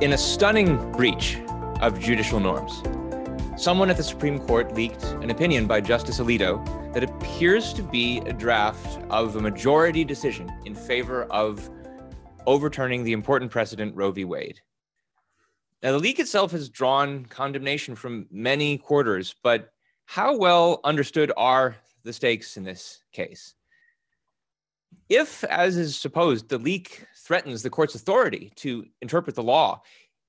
In a stunning breach of judicial norms, someone at the Supreme Court leaked an opinion by Justice Alito that appears to be a draft of a majority decision in favor of overturning the important precedent Roe v. Wade. Now, the leak itself has drawn condemnation from many quarters, but how well understood are the stakes in this case? If, as is supposed, the leak threatens the court's authority to interpret the law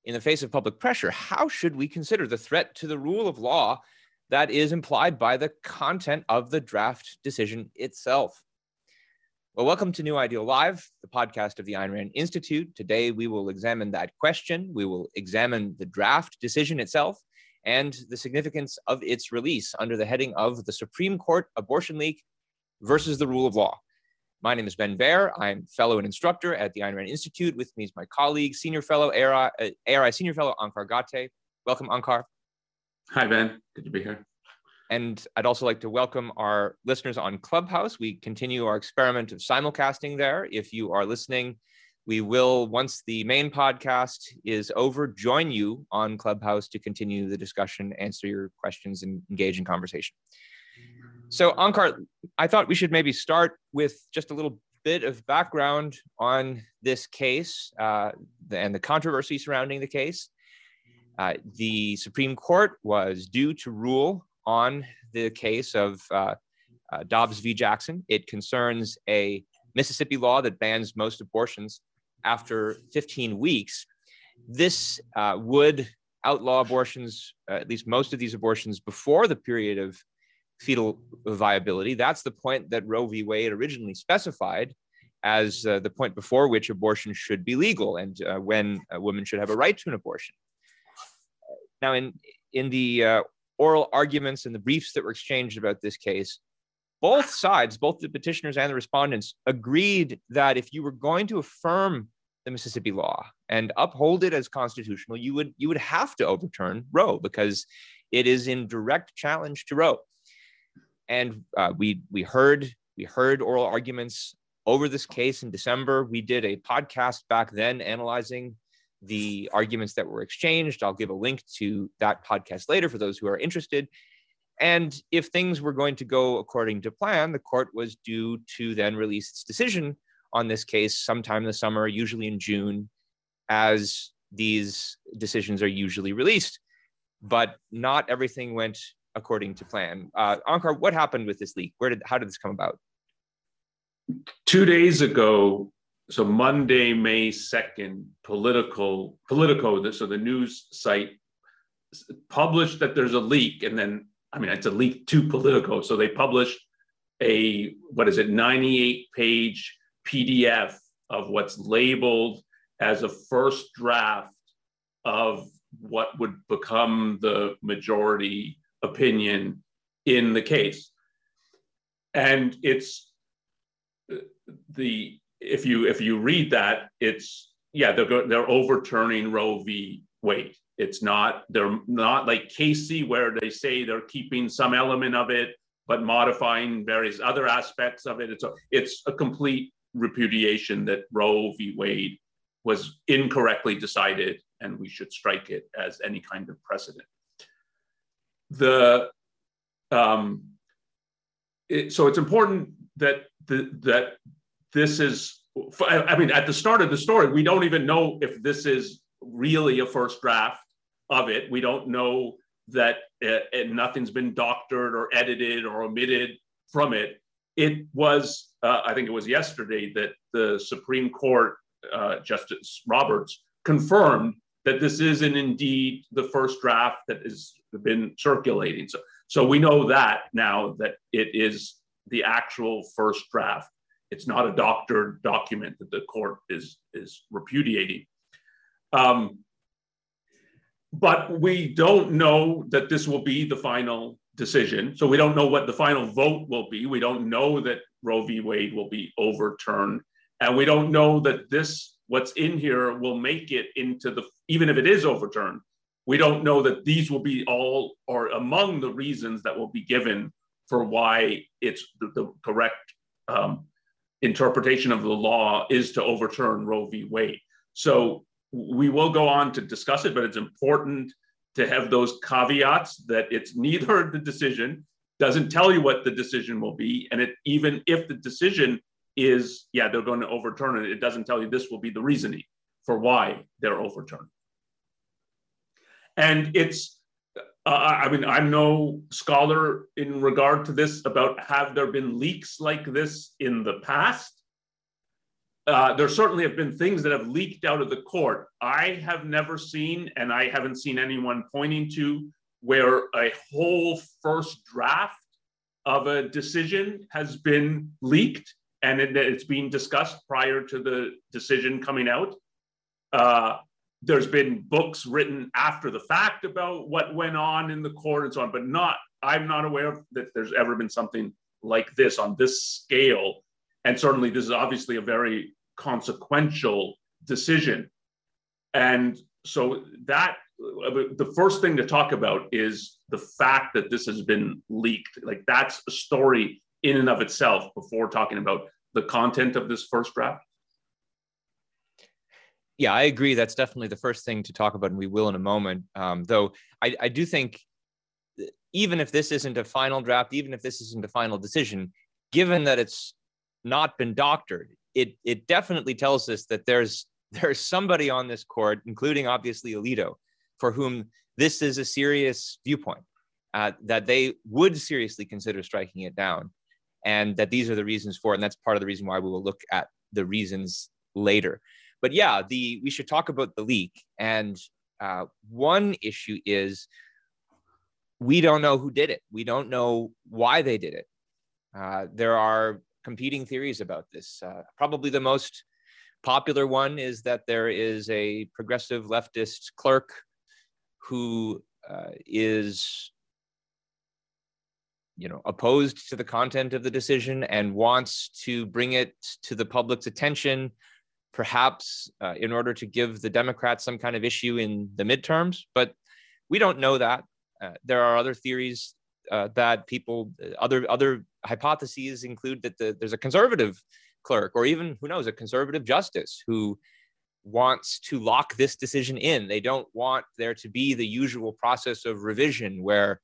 in the face of public pressure, how should we consider the threat to the rule of law that is implied by the content of the draft decision itself? Well, welcome to New Ideal Live, the podcast of the Ayn Rand Institute. Today, we will examine that question. We will examine the draft decision itself and the significance of its release under the heading of the Supreme Court Abortion Leak versus the Rule of Law. My name is Ben Bayer. I'm fellow and instructor at the Ayn Rand Institute. With me is my colleague, senior fellow, ARI, uh, ARI senior fellow, Onkar Ghate. Welcome, Onkar. Hi, Ben. Good to be here. And I'd also like to welcome our listeners on Clubhouse. We continue our experiment of simulcasting there. If you are listening, we will, once the main podcast is over, join you on Clubhouse to continue the discussion, answer your questions, and engage in conversation. So, Onkar, I thought we should maybe start with just a little bit of background on this case uh, and the controversy surrounding the case. Uh, the Supreme Court was due to rule on the case of uh, uh Dobbs v. Jackson. It concerns a Mississippi law that bans most abortions after 15 weeks. This uh, would outlaw abortions, uh, at least most of these abortions, before the period of fetal viability. That's the point that Roe v. Wade originally specified as uh, the point before which abortion should be legal and uh, when a woman should have a right to an abortion. Now, in in the uh, oral arguments and the briefs that were exchanged about this case, both sides, both the petitioners and the respondents, agreed that if you were going to affirm the Mississippi law and uphold it as constitutional, you would you would have to overturn Roe because it is in direct challenge to Roe and uh, we we heard we heard oral arguments over this case in December. We did a podcast back then analyzing the arguments that were exchanged. I'll give a link to that podcast later for those who are interested. And if things were going to go according to plan, the court was due to then release its decision on this case sometime the summer, usually in June, as these decisions are usually released. But not everything went according to plan. Uh, Onkar, what happened with this leak? Where did how did this come about? Two days ago, so Monday, May second, political Politico, so the news site published that there's a leak, and then I mean it's a leak to Politico, so they published a what is it, 98 page PDF of what's labeled as a first draft of what would become the majority opinion in the case. And it's uh, the if you if you read that, it's yeah they're they're overturning Roe v. Wade. It's not they're not like Casey where they say they're keeping some element of it but modifying various other aspects of it. It's a it's a complete repudiation that Roe v. Wade was incorrectly decided and we should strike it as any kind of precedent the um, it, so it's important that the, that this is I mean at the start of the story we don't even know if this is really a first draft of it. We don't know that it, it, nothing's been doctored or edited or omitted from it. It was uh, i think it was yesterday that the supreme court uh, justice roberts confirmed that this isn't indeed the first draft that has been circulating. So, so we know that now that it is the actual first draft. It's not a doctored document that the court is is repudiating. Um, but we don't know that this will be the final decision. So we don't know what the final vote will be. We don't know that Roe v. Wade will be overturned. And we don't know that this what's in here will make it into the even if it is overturned we don't know that these will be all or among the reasons that will be given for why it's the, the correct um, interpretation of the law is to overturn roe v wade so we will go on to discuss it, but it's important to have those caveats that it's neither the decision doesn't tell you what the decision will be, and it even if the decision is yeah they're going to overturn it, it doesn't tell you this will be the reasoning for why they're overturned. And it's uh, I mean, I'm no scholar in regard to this about have there been leaks like this in the past? Uh, there certainly have been things that have leaked out of the court. I have never seen, and I haven't seen anyone pointing to, where a whole first draft of a decision has been leaked and it, it's being discussed prior to the decision coming out. Uh, there's been books written after the fact about what went on in the court and so on, but not, I'm not aware that there's ever been something like this on this scale. And certainly, this is obviously a very consequential decision. And so, that the first thing to talk about is the fact that this has been leaked. Like, that's a story in and of itself before talking about the content of this first draft yeah, I agree. That's definitely the first thing to talk about, and we will in a moment. Um, though I, I do think, even if this isn't a final draft, even if this isn't a final decision, given that it's not been doctored, it it definitely tells us that there's there's somebody on this court, including obviously Alito, for whom this is a serious viewpoint, uh, that they would seriously consider striking it down, and that these are the reasons for it. And that's part of the reason why we will look at the reasons later but yeah, the we should talk about the leak. And uh, one issue is we don't know who did it. We don't know why they did it. Uh, there are competing theories about this. Uh, probably the most popular one is that there is a progressive leftist clerk who uh, is you know opposed to the content of the decision and wants to bring it to the public's attention perhaps uh, in order to give the Democrats some kind of issue in the midterms, but we don't know that. Uh, there are other theories uh, that people, other other hypotheses include that the, there's a conservative clerk, or even who knows, a conservative justice who wants to lock this decision in. They don't want there to be the usual process of revision where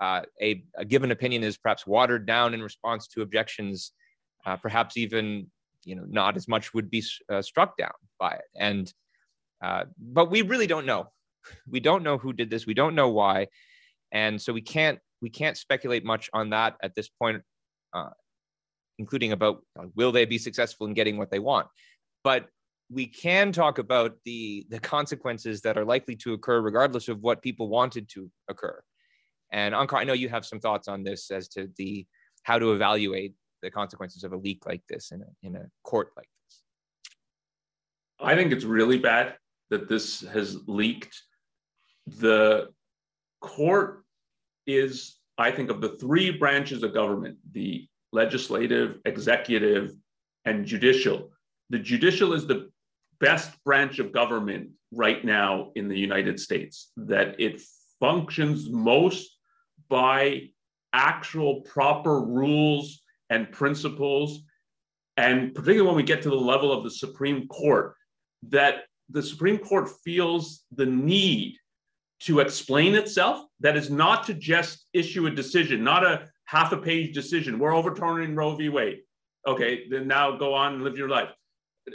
uh, a, a, given opinion is perhaps watered down in response to objections, uh, perhaps even you know not as much would be uh, struck down by it. And uh, but we really don't know. We don't know who did this. We don't know why. And so we can't we can't speculate much on that at this point uh, including about uh, will they be successful in getting what they want? But we can talk about the the consequences that are likely to occur regardless of what people wanted to occur. And Onkar, I know you have some thoughts on this as to the how to evaluate the consequences of a leak like this in a, in a court like this? I think it's really bad that this has leaked. The court is, I think, of the three branches of government the legislative, executive, and judicial. The judicial is the best branch of government right now in the United States, that it functions most by actual proper rules and principles, and particularly when we get to the level of the Supreme Court, that the Supreme Court feels the need to explain itself. That is not to just issue a decision, not a half a page decision. We're overturning Roe v. Wade. Okay, then now go on and live your life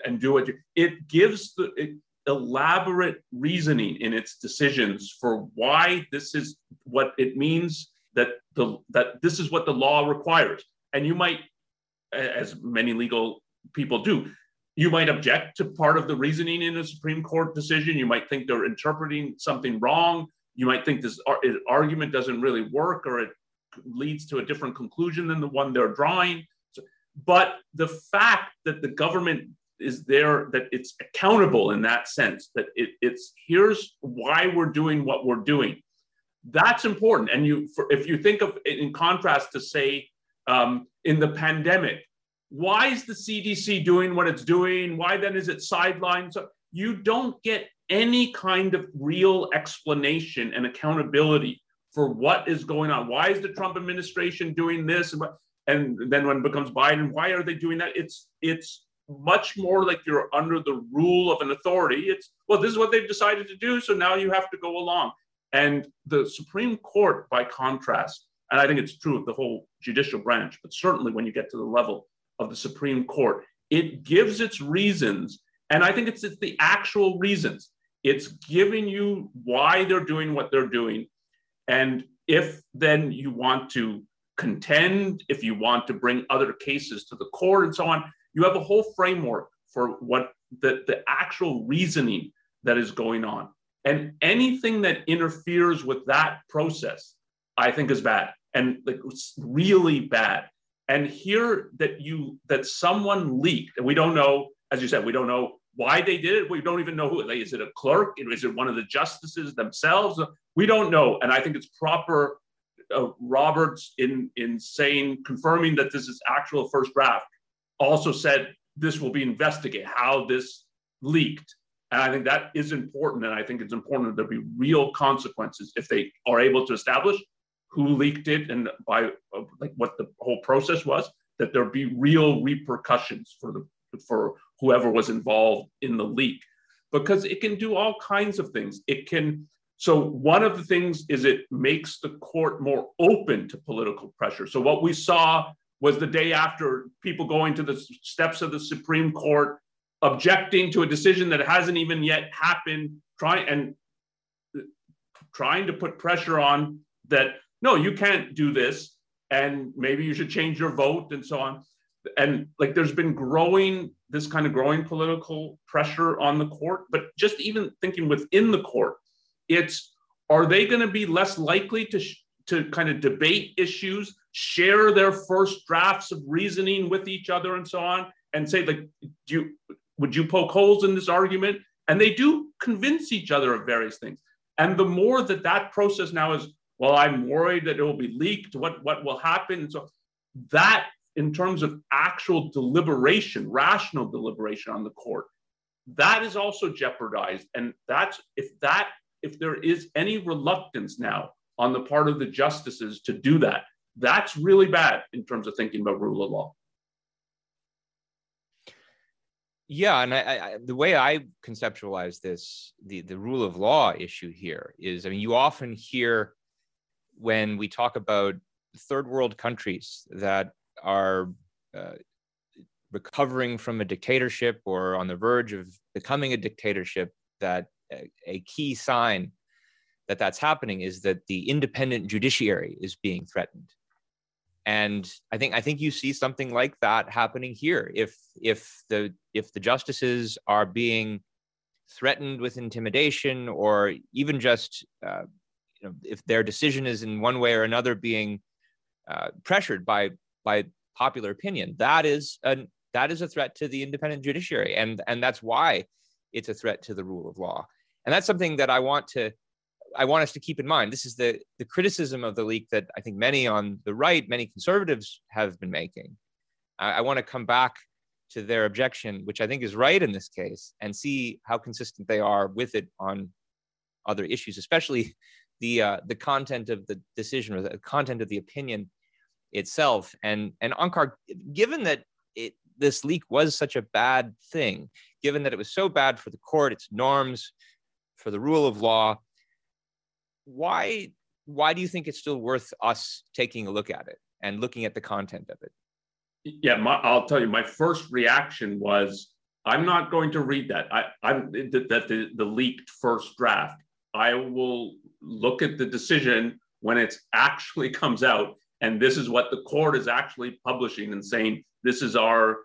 and do it. It gives the it, elaborate reasoning in its decisions for why this is what it means that the that this is what the law requires and you might, as many legal people do, you might object to part of the reasoning in a Supreme Court decision. You might think they're interpreting something wrong. You might think this argument doesn't really work or it leads to a different conclusion than the one they're drawing. But the fact that the government is there, that it's accountable in that sense, that it, it's here's why we're doing what we're doing. That's important. And you, for, if you think of it in contrast to say um, in the pandemic. Why is the CDC doing what it's doing? Why then is it sidelined? So you don't get any kind of real explanation and accountability for what is going on. Why is the Trump administration doing this? And then when it becomes Biden, why are they doing that? It's it's much more like you're under the rule of an authority. It's, well, this is what they've decided to do. So now you have to go along. And the Supreme Court, by contrast, and I think it's true of the whole judicial branch, but certainly when you get to the level of the Supreme Court, it gives its reasons. And I think it's, it's the actual reasons. It's giving you why they're doing what they're doing. And if then you want to contend, if you want to bring other cases to the court and so on, you have a whole framework for what the, the actual reasoning that is going on. And anything that interferes with that process, I think is bad and like really bad. And here that you that someone leaked, and we don't know, as you said, we don't know why they did it. We don't even know who. Like, is it a clerk? Is it one of the justices themselves? We don't know. And I think it's proper. Uh, Roberts, in in saying confirming that this is actual first draft, also said this will be investigated how this leaked. And I think that is important. And I think it's important that there be real consequences if they are able to establish who leaked it and by like what the whole process was, that there be real repercussions for the for whoever was involved in the leak, because it can do all kinds of things. It can so one of the things is it makes the court more open to political pressure. So what we saw was the day after people going to the steps of the Supreme Court objecting to a decision that hasn't even yet happened, trying and trying to put pressure on that no, you can't do this, and maybe you should change your vote and so on. And like there's been growing, this kind of growing political pressure on the court, but just even thinking within the court, it's are they going to be less likely to, sh- to kind of debate issues, share their first drafts of reasoning with each other and so on, and say, like, do you would you poke holes in this argument? And they do convince each other of various things. And the more that that process now is well, I'm worried that it will be leaked. What, what will happen? So that, in terms of actual deliberation, rational deliberation on the court, that is also jeopardized. And that's if that if there is any reluctance now on the part of the justices to do that, that's really bad in terms of thinking about rule of law. Yeah, and I, I, the way I conceptualize this, the the rule of law issue here is, I mean, you often hear when we talk about third world countries that are uh, recovering from a dictatorship or on the verge of becoming a dictatorship, that a, a key sign that that's happening is that the independent judiciary is being threatened. And i think i think you see something like that happening here. If if the if the justices are being threatened with intimidation or even just uh, you know, if their decision is in one way or another being uh, pressured by by popular opinion, that is a that is a threat to the independent judiciary, and and that's why it's a threat to the rule of law. And that's something that I want to I want us to keep in mind. This is the the criticism of the leak that I think many on the right, many conservatives have been making. I, I want to come back to their objection, which I think is right in this case, and see how consistent they are with it on other issues, especially the uh, the content of the decision or the content of the opinion itself. And and Onkar, given that it this leak was such a bad thing, given that it was so bad for the court, its norms, for the rule of law, why why do you think it's still worth us taking a look at it and looking at the content of it? Yeah, my, I'll tell you. My first reaction was, I'm not going to read that. I, I'm that the, the leaked first draft. I will look at the decision when it actually comes out. And this is what the court is actually publishing and saying, this is our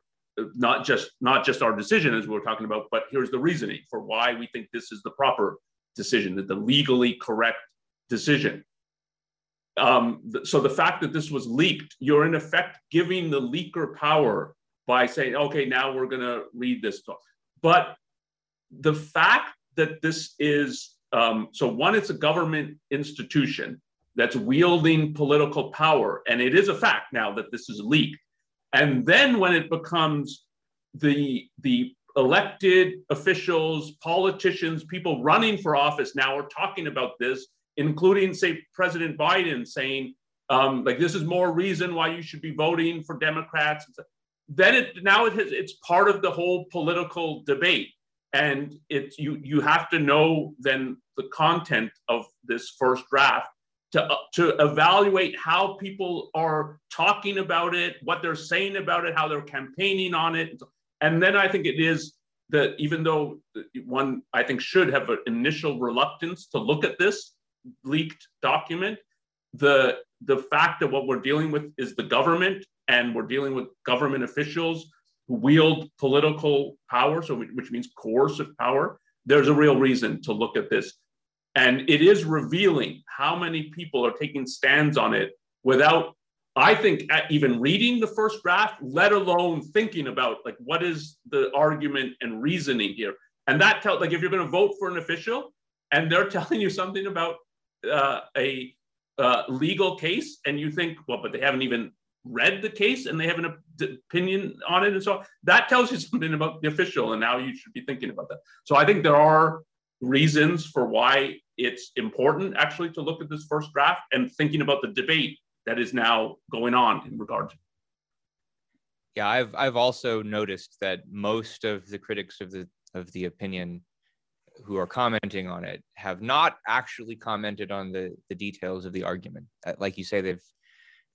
not just not just our decision as we are talking about, but here's the reasoning for why we think this is the proper decision, that the legally correct decision. Um, so the fact that this was leaked, you're in effect giving the leaker power by saying, okay, now we're going to read this. But the fact that this is um, so one, it's a government institution that's wielding political power. And it is a fact now that this is leaked. And then when it becomes the, the elected officials, politicians, people running for office now are talking about this, including, say, President Biden saying, um, like, this is more reason why you should be voting for Democrats. then it now it has, it's part of the whole political debate and it's you you have to know then the content of this first draft to uh, to evaluate how people are talking about it what they're saying about it how they're campaigning on it. And then i think it is that even though one i think should have an initial reluctance to look at this leaked document the the fact that what we're dealing with is the government and we're dealing with government officials who wield political power, so which means coercive power, there's a real reason to look at this. And it is revealing how many people are taking stands on it without, I think, even reading the first draft, let alone thinking about like what is the argument and reasoning here. And that tells, like, if you're going to vote for an official and they're telling you something about uh, a uh, legal case, and you think, well, but they haven't even read the case and they have an opinion on it and so that tells you something about the official and now you should be thinking about that. So i think there are reasons for why it's important actually to look at this first draft and thinking about the debate that is now going on in regard to yeah i've i've also noticed that most of the critics of the of the opinion who are commenting on it have not actually commented on the the details of the argument. Uh, like you say they've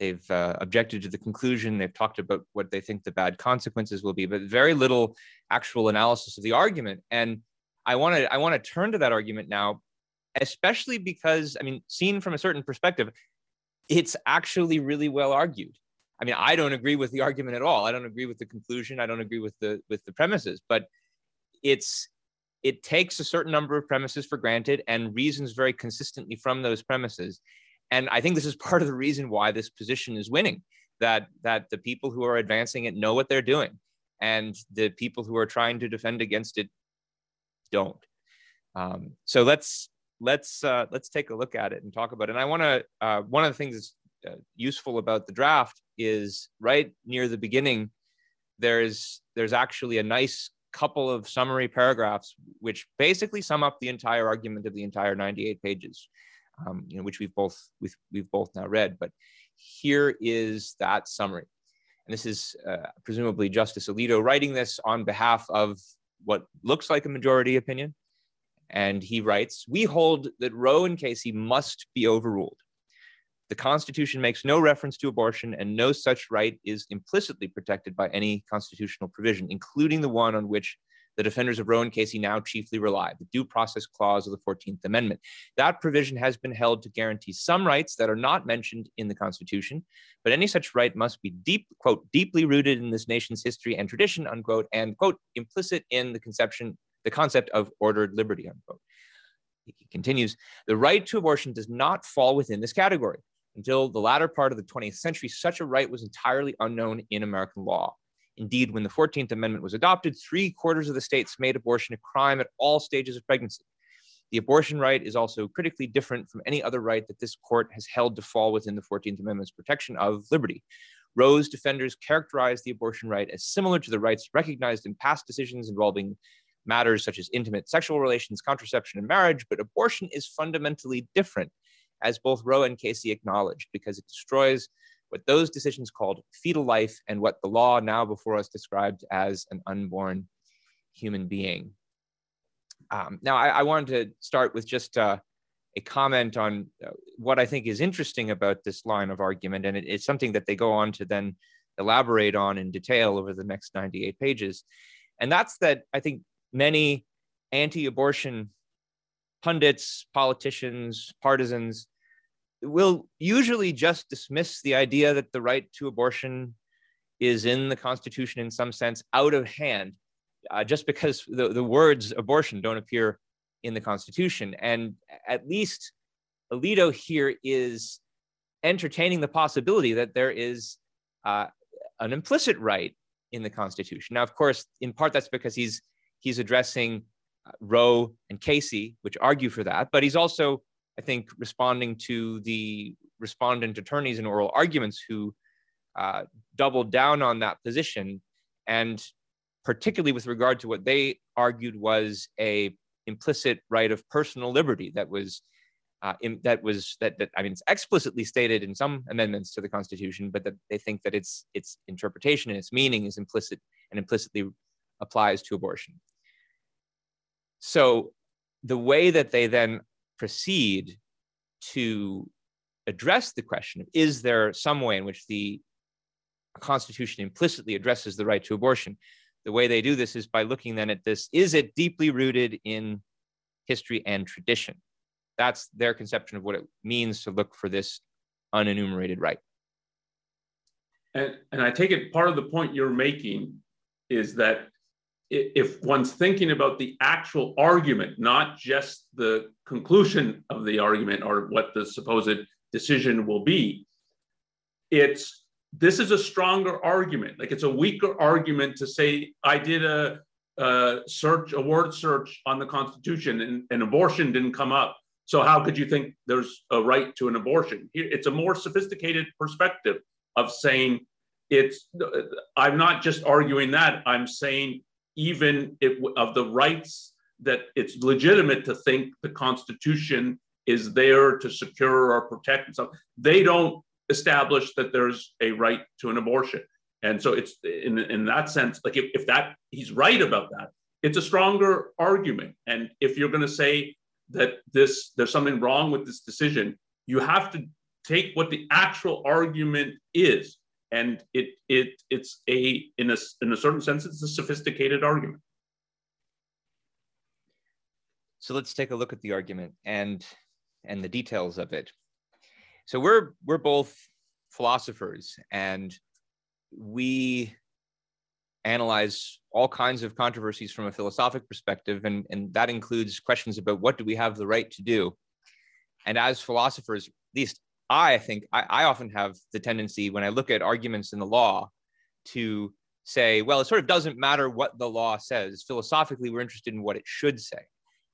They've uh, objected to the conclusion. They've talked about what they think the bad consequences will be, but very little actual analysis of the argument. And I want to I want to turn to that argument now, especially because I mean, seen from a certain perspective, it's actually really well argued. I mean, I don't agree with the argument at all. I don't agree with the conclusion. I don't agree with the with the premises, but it's it takes a certain number of premises for granted and reasons very consistently from those premises and I think this is part of the reason why this position is winning. That that the people who are advancing it know what they're doing, and the people who are trying to defend against it don't. Um, so let's let's uh, let's take a look at it and talk about it. And I want to uh, one of the things that's uh, useful about the draft is right near the beginning. There's there's actually a nice couple of summary paragraphs which basically sum up the entire argument of the entire 98 pages um, you know, which we've both we've, we've both now read. But here is that summary, and this is uh, presumably Justice Alito writing this on behalf of what looks like a majority opinion. And he writes, "We hold that Roe and Casey must be overruled. The Constitution makes no reference to abortion, and no such right is implicitly protected by any constitutional provision, including the one on which the defenders of Roe and Casey now chiefly rely, the due process clause of the 14th Amendment. That provision has been held to guarantee some rights that are not mentioned in the Constitution, but any such right must be deep, quote, deeply rooted in this nation's history and tradition, unquote, and, quote, implicit in the conception, the concept of ordered liberty, unquote. He continues, the right to abortion does not fall within this category. Until the latter part of the 20th century, such a right was entirely unknown in American law. Indeed, when the 14th Amendment was adopted, three quarters of the states made abortion a crime at all stages of pregnancy. The abortion right is also critically different from any other right that this court has held to fall within the 14th Amendment's protection of liberty. Roe's defenders characterize the abortion right as similar to the rights recognized in past decisions involving matters such as intimate sexual relations, contraception, and marriage, but abortion is fundamentally different, as both Roe and Casey acknowledged, because it destroys what those decisions called fetal life and what the law now before us described as an unborn human being. Um, now, I, I, wanted to start with just uh, a comment on uh, what I think is interesting about this line of argument, and it, it's something that they go on to then elaborate on in detail over the next 98 pages. And that's that I think many anti abortion pundits, politicians, partisans will usually just dismiss the idea that the right to abortion is in the Constitution in some sense out of hand, uh, just because the, the words abortion don't appear in the Constitution. And at least Alito here is entertaining the possibility that there is uh, an implicit right in the Constitution. Now, of course, in part that's because he's he's addressing uh, Roe and Casey, which argue for that, but he's also I think, responding to the respondent attorneys in oral arguments who uh, doubled down on that position, and particularly with regard to what they argued was a implicit right of personal liberty that was uh, in, that was that, that I mean, it's explicitly stated in some amendments to the Constitution, but that they think that its its interpretation and its meaning is implicit and implicitly applies to abortion. So the way that they then proceed to address the question of is there some way in which the Constitution implicitly addresses the right to abortion? The way they do this is by looking then at this is it deeply rooted in history and tradition? That's their conception of what it means to look for this unenumerated right. And, and I take it part of the point you're making is that if one's thinking about the actual argument, not just the conclusion of the argument or what the supposed decision will be, it's this is a stronger argument. Like it's a weaker argument to say I did a, a search, a word search on the Constitution, and, and abortion didn't come up. So how could you think there's a right to an abortion? It's a more sophisticated perspective of saying it's. I'm not just arguing that. I'm saying even if, of the rights that it's legitimate to think the Constitution is there to secure or protect stuff. They don't establish that there's a right to an abortion. And so it's in, in that sense, like if, if that he's right about that, it's a stronger argument. And if you're going to say that this there's something wrong with this decision, you have to take what the actual argument is and it it it's a in a in a certain sense it's a sophisticated argument. So let's take a look at the argument and and the details of it. So we're we're both philosophers and we analyze all kinds of controversies from a philosophic perspective and and that includes questions about what do we have the right to do. And as philosophers at least I think I, I often have the tendency when I look at arguments in the law to say, well, it sort of doesn't matter what the law says. Philosophically, we're interested in what it should say.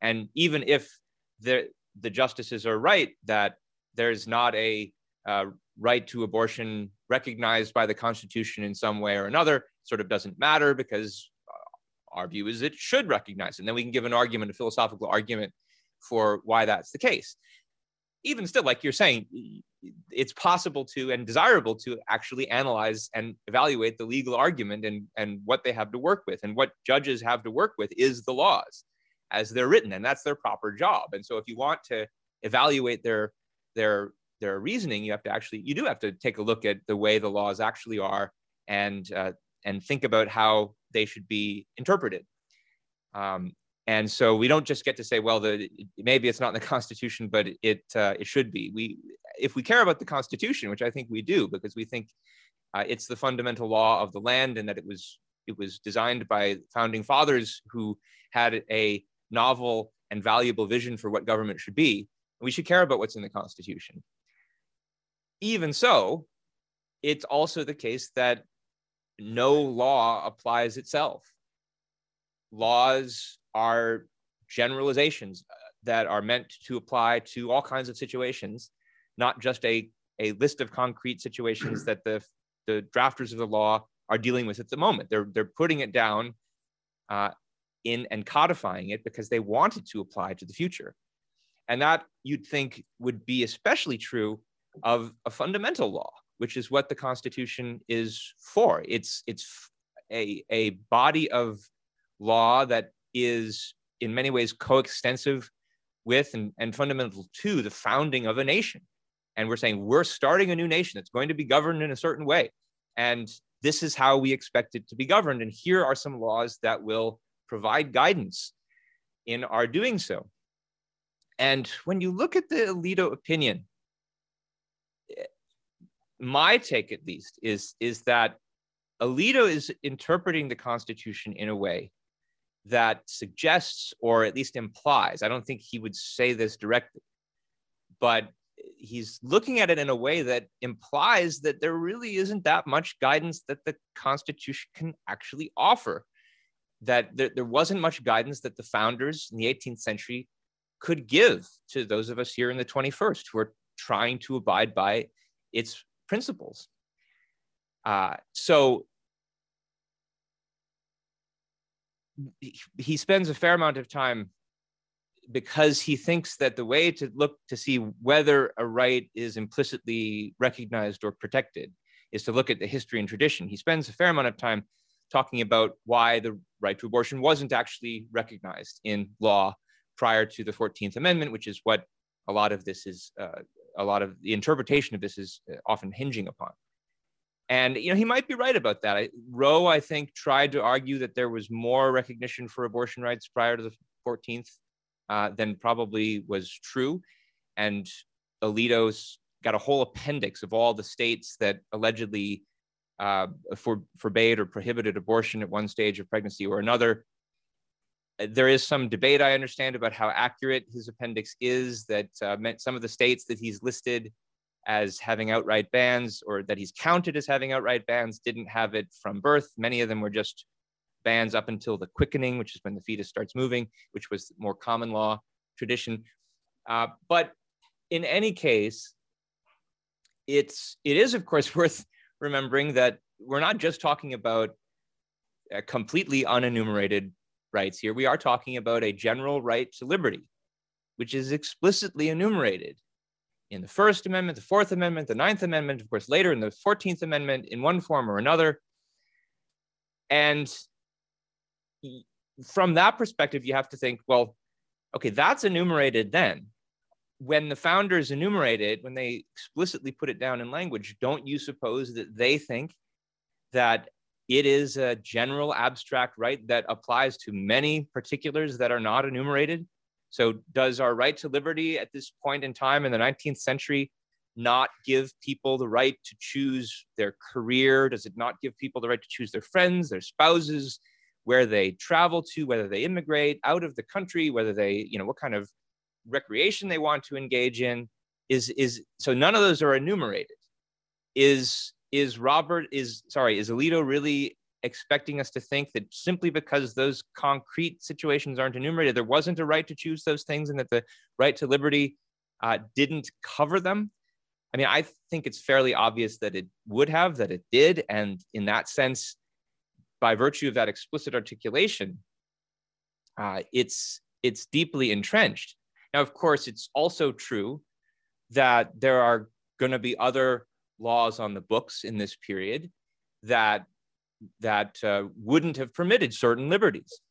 And even if the, the justices are right that there's not a uh, right to abortion recognized by the Constitution in some way or another, sort of doesn't matter because uh, our view is it should recognize. And then we can give an argument, a philosophical argument for why that's the case. Even still, like you're saying, it's possible to and desirable to actually analyze and evaluate the legal argument and, and what they have to work with. And what judges have to work with is the laws as they're written, and that's their proper job. And so if you want to evaluate their their their reasoning, you have to actually you do have to take a look at the way the laws actually are and uh, and think about how they should be interpreted. Um, and so we don't just get to say, well, the maybe it's not in the Constitution, but it uh, it should be. We if we care about the Constitution, which I think we do, because we think uh, it's the fundamental law of the land and that it was it was designed by founding fathers who had a novel and valuable vision for what government should be. We should care about what's in the Constitution. Even so, it's also the case that no law applies itself. Laws are generalizations uh, that are meant to apply to all kinds of situations not just a, a list of concrete situations that the, the drafters of the law are dealing with at the moment. They're, they're putting it down uh, in and codifying it because they want it to apply to the future. And that you'd think would be especially true of a fundamental law, which is what the Constitution is for. It's, it's a, a body of law that is in many ways coextensive with and, and fundamental to the founding of a nation. And we're saying we're starting a new nation that's going to be governed in a certain way. And this is how we expect it to be governed. And here are some laws that will provide guidance in our doing so. And when you look at the alito opinion my take at least is is that alito is interpreting the constitution in a way that suggests or at least implies i don't think he would say this directly but he's looking at it in a way that implies that there really isn't that much guidance that the Constitution can actually offer. That there, there wasn't much guidance that the founders in the 18th century could give to those of us here in the 21st who are trying to abide by its principles. Uh, so he spends a fair amount of time because he thinks that the way to look to see whether a right is implicitly recognized or protected is to look at the history and tradition. He spends a fair amount of time talking about why the right to abortion wasn't actually recognized in law prior to the 14th Amendment, which is what a lot of this is, uh, a lot of the interpretation of this is uh, often hinging upon. And you know, he might be right about that. I, Roe, I think, tried to argue that there was more recognition for abortion rights prior to the 14th uh, than probably was true. And Alito's got a whole appendix of all the states that allegedly uh, for, forbade or prohibited abortion at one stage of pregnancy or another. There is some debate, I understand, about how accurate his appendix is. That uh, meant some of the states that he's listed as having outright bans or that he's counted as having outright bans didn't have it from birth. Many of them were just bans up until the quickening, which is when the fetus starts moving, which was more common law tradition. Uh, but in any case, it's it is of course worth remembering that we're not just talking about completely unenumerated rights here. We are talking about a general right to liberty, which is explicitly enumerated in the First Amendment, the Fourth Amendment, the Ninth Amendment, of course, later in the 14th Amendment in one form or another. And from that perspective, you have to think, well, okay, that's enumerated then. When the founders enumerated, when they explicitly put it down in language, don't you suppose that they think that it is a general abstract right that applies to many particulars that are not enumerated? So, does our right to liberty at this point in time in the 19th century not give people the right to choose their career? Does it not give people the right to choose their friends, their spouses, where they travel to, whether they immigrate out of the country, whether they, you know, what kind of recreation they want to engage in? Is is so none of those are enumerated. Is is Robert is sorry, is Alito really expecting us to think that simply because those concrete situations aren't enumerated, there wasn't a right to choose those things and that the right to liberty uh, didn't cover them. I mean, I think it's fairly obvious that it would have, that it did. And in that sense, by virtue of that explicit articulation, uh, it's, it's deeply entrenched. Now, of course, it's also true that there are going to be other laws on the books in this period that that uh, wouldn't have permitted certain liberties.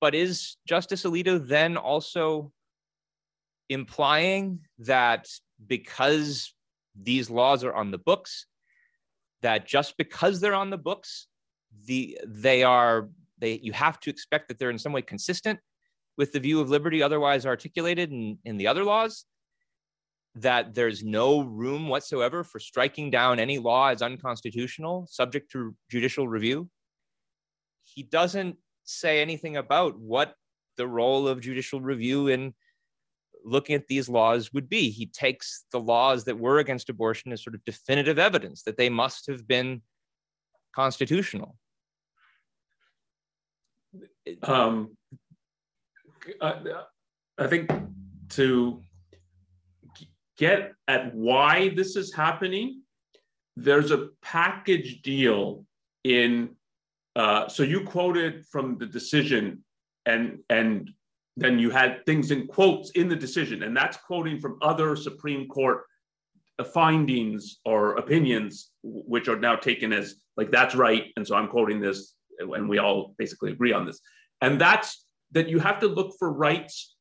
But is Justice Alito then also implying that because these laws are on the books, that just because they're on the books, the they are they you have to expect that they're in some way consistent with the view of liberty otherwise articulated in, in the other laws? That there's no room whatsoever for striking down any law as unconstitutional, subject to judicial review. He doesn't say anything about what the role of judicial review in looking at these laws would be. He takes the laws that were against abortion as sort of definitive evidence that they must have been constitutional. Um, I, I think to get at why this is happening, there's a package deal in. Uh, so you quoted from the decision, and and then you had things in quotes in the decision, and that's quoting from other Supreme Court findings or opinions, which are now taken as like that's right, and so I'm quoting this, and we all basically agree on this, and that's that you have to look for rights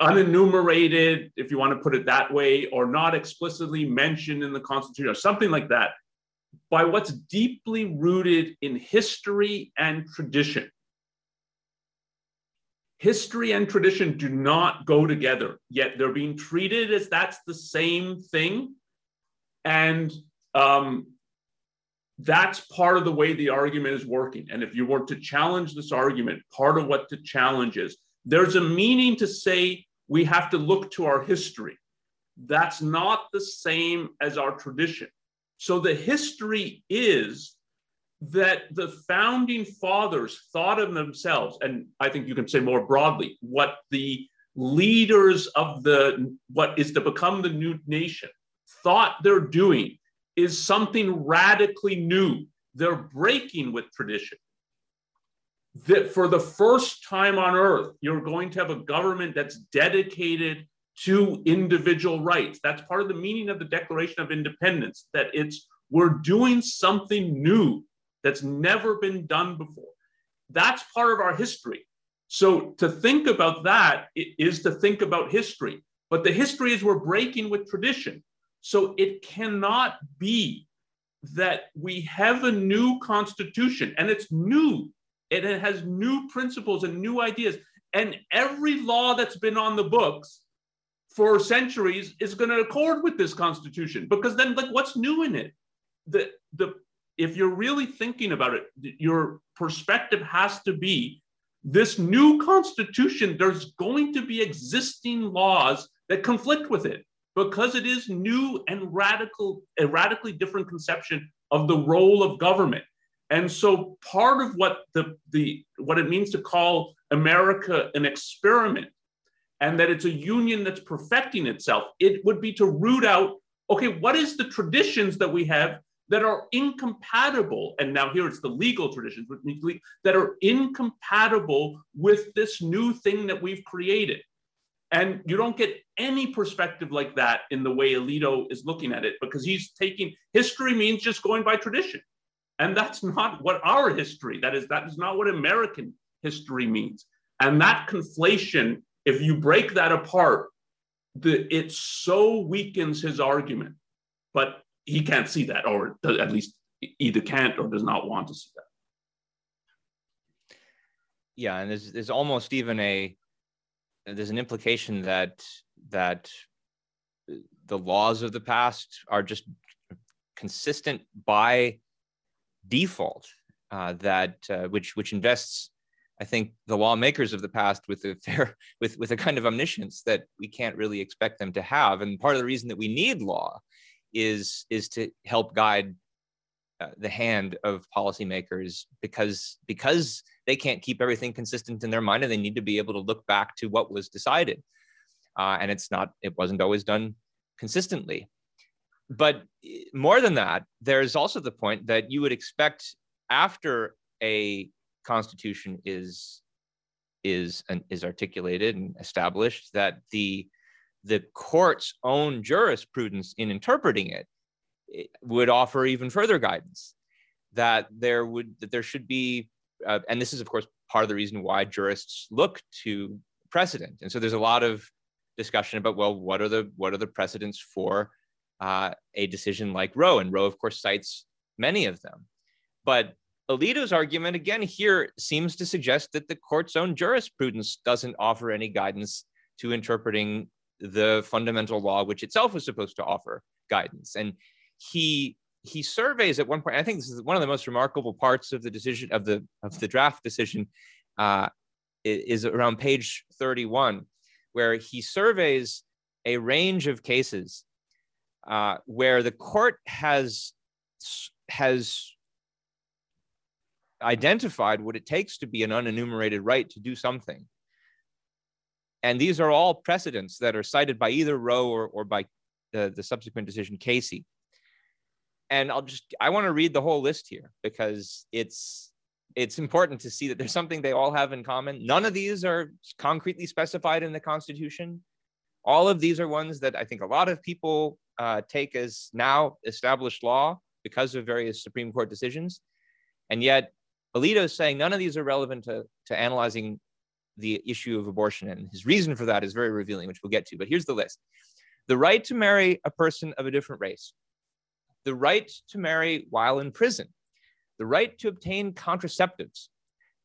unenumerated, if you want to put it that way, or not explicitly mentioned in the Constitution, or something like that, by what's deeply rooted in history and tradition. History and tradition do not go together, yet they're being treated as that's the same thing. And um, that's part of the way the argument is working. And if you were to challenge this argument, part of what the challenge is, there's a meaning to say we have to look to our history. That's not the same as our tradition. So the history is that the founding fathers thought of themselves, and I think you can say more broadly, what the leaders of the what is to become the new nation thought they're doing is something radically new. They're breaking with tradition. That for the first time on earth, you're going to have a government that's dedicated to individual rights. That's part of the meaning of the Declaration of Independence, that it's we're doing something new that's never been done before. That's part of our history. So to think about that is to think about history. But the history is we're breaking with tradition. So it cannot be that we have a new constitution and it's new and it has new principles and new ideas. And every law that's been on the books for centuries is going to accord with this constitution because then like what's new in it? The the if you're really thinking about it, your perspective has to be this new constitution, there's going to be existing laws that conflict with it because it is new and radical, a radically different conception of the role of government. And so part of what the, the what it means to call America an experiment and that it's a union that's perfecting itself, it would be to root out, okay, what is the traditions that we have that are incompatible, and now here it's the legal traditions, that are incompatible with this new thing that we've created. And you don't get any perspective like that in the way Alito is looking at it, because he's taking history means just going by tradition. And that's not what our history, that is, that is not what American history means. And that conflation, if you break that apart, the, it so weakens his argument. But he can't see that, or at least either can't or does not want to see that. Yeah, and there's there's almost even a there's an implication that that the laws of the past are just consistent by default. Uh, that uh, which which invests, I think, the lawmakers of the past with a fair with with a kind of omniscience that we can't really expect them to have. And part of the reason that we need law is is to help guide uh, the hand of policymakers because because they can't keep everything consistent in their mind and they need to be able to look back to what was decided uh, and it's not it wasn't always done consistently but eh, more than that there's also the point that you would expect after a constitution is is and is articulated and established that the the court's own jurisprudence in interpreting it, it would offer even further guidance. That there would that there should be uh, and this is of course part of the reason why jurists look to precedent. And so there's a lot of discussion about well what are the what are the precedents for uh, a decision like roe and roe of course cites many of them but alito's argument again here seems to suggest that the court's own jurisprudence doesn't offer any guidance to interpreting the fundamental law, which itself was supposed to offer guidance. And he he surveys at one point. I think this is one of the most remarkable parts of the decision of the of the draft decision. Uh, is around page 31, where he surveys a range of cases uh, where the court has has identified what it takes to be an unenumerated right to do something and these are all precedents that are cited by either Roe or, or by the, the subsequent decision, Casey. And I'll just, I want to read the whole list here because it's, it's important to see that there's something they all have in common. None of these are concretely specified in the Constitution. All of these are ones that I think a lot of people uh, take as now established law because of various Supreme Court decisions. And yet, Alito is saying none of these are relevant to, to analyzing the issue of abortion. And his reason for that is very revealing, which we'll get to. But here's the list the right to marry a person of a different race, the right to marry while in prison, the right to obtain contraceptives,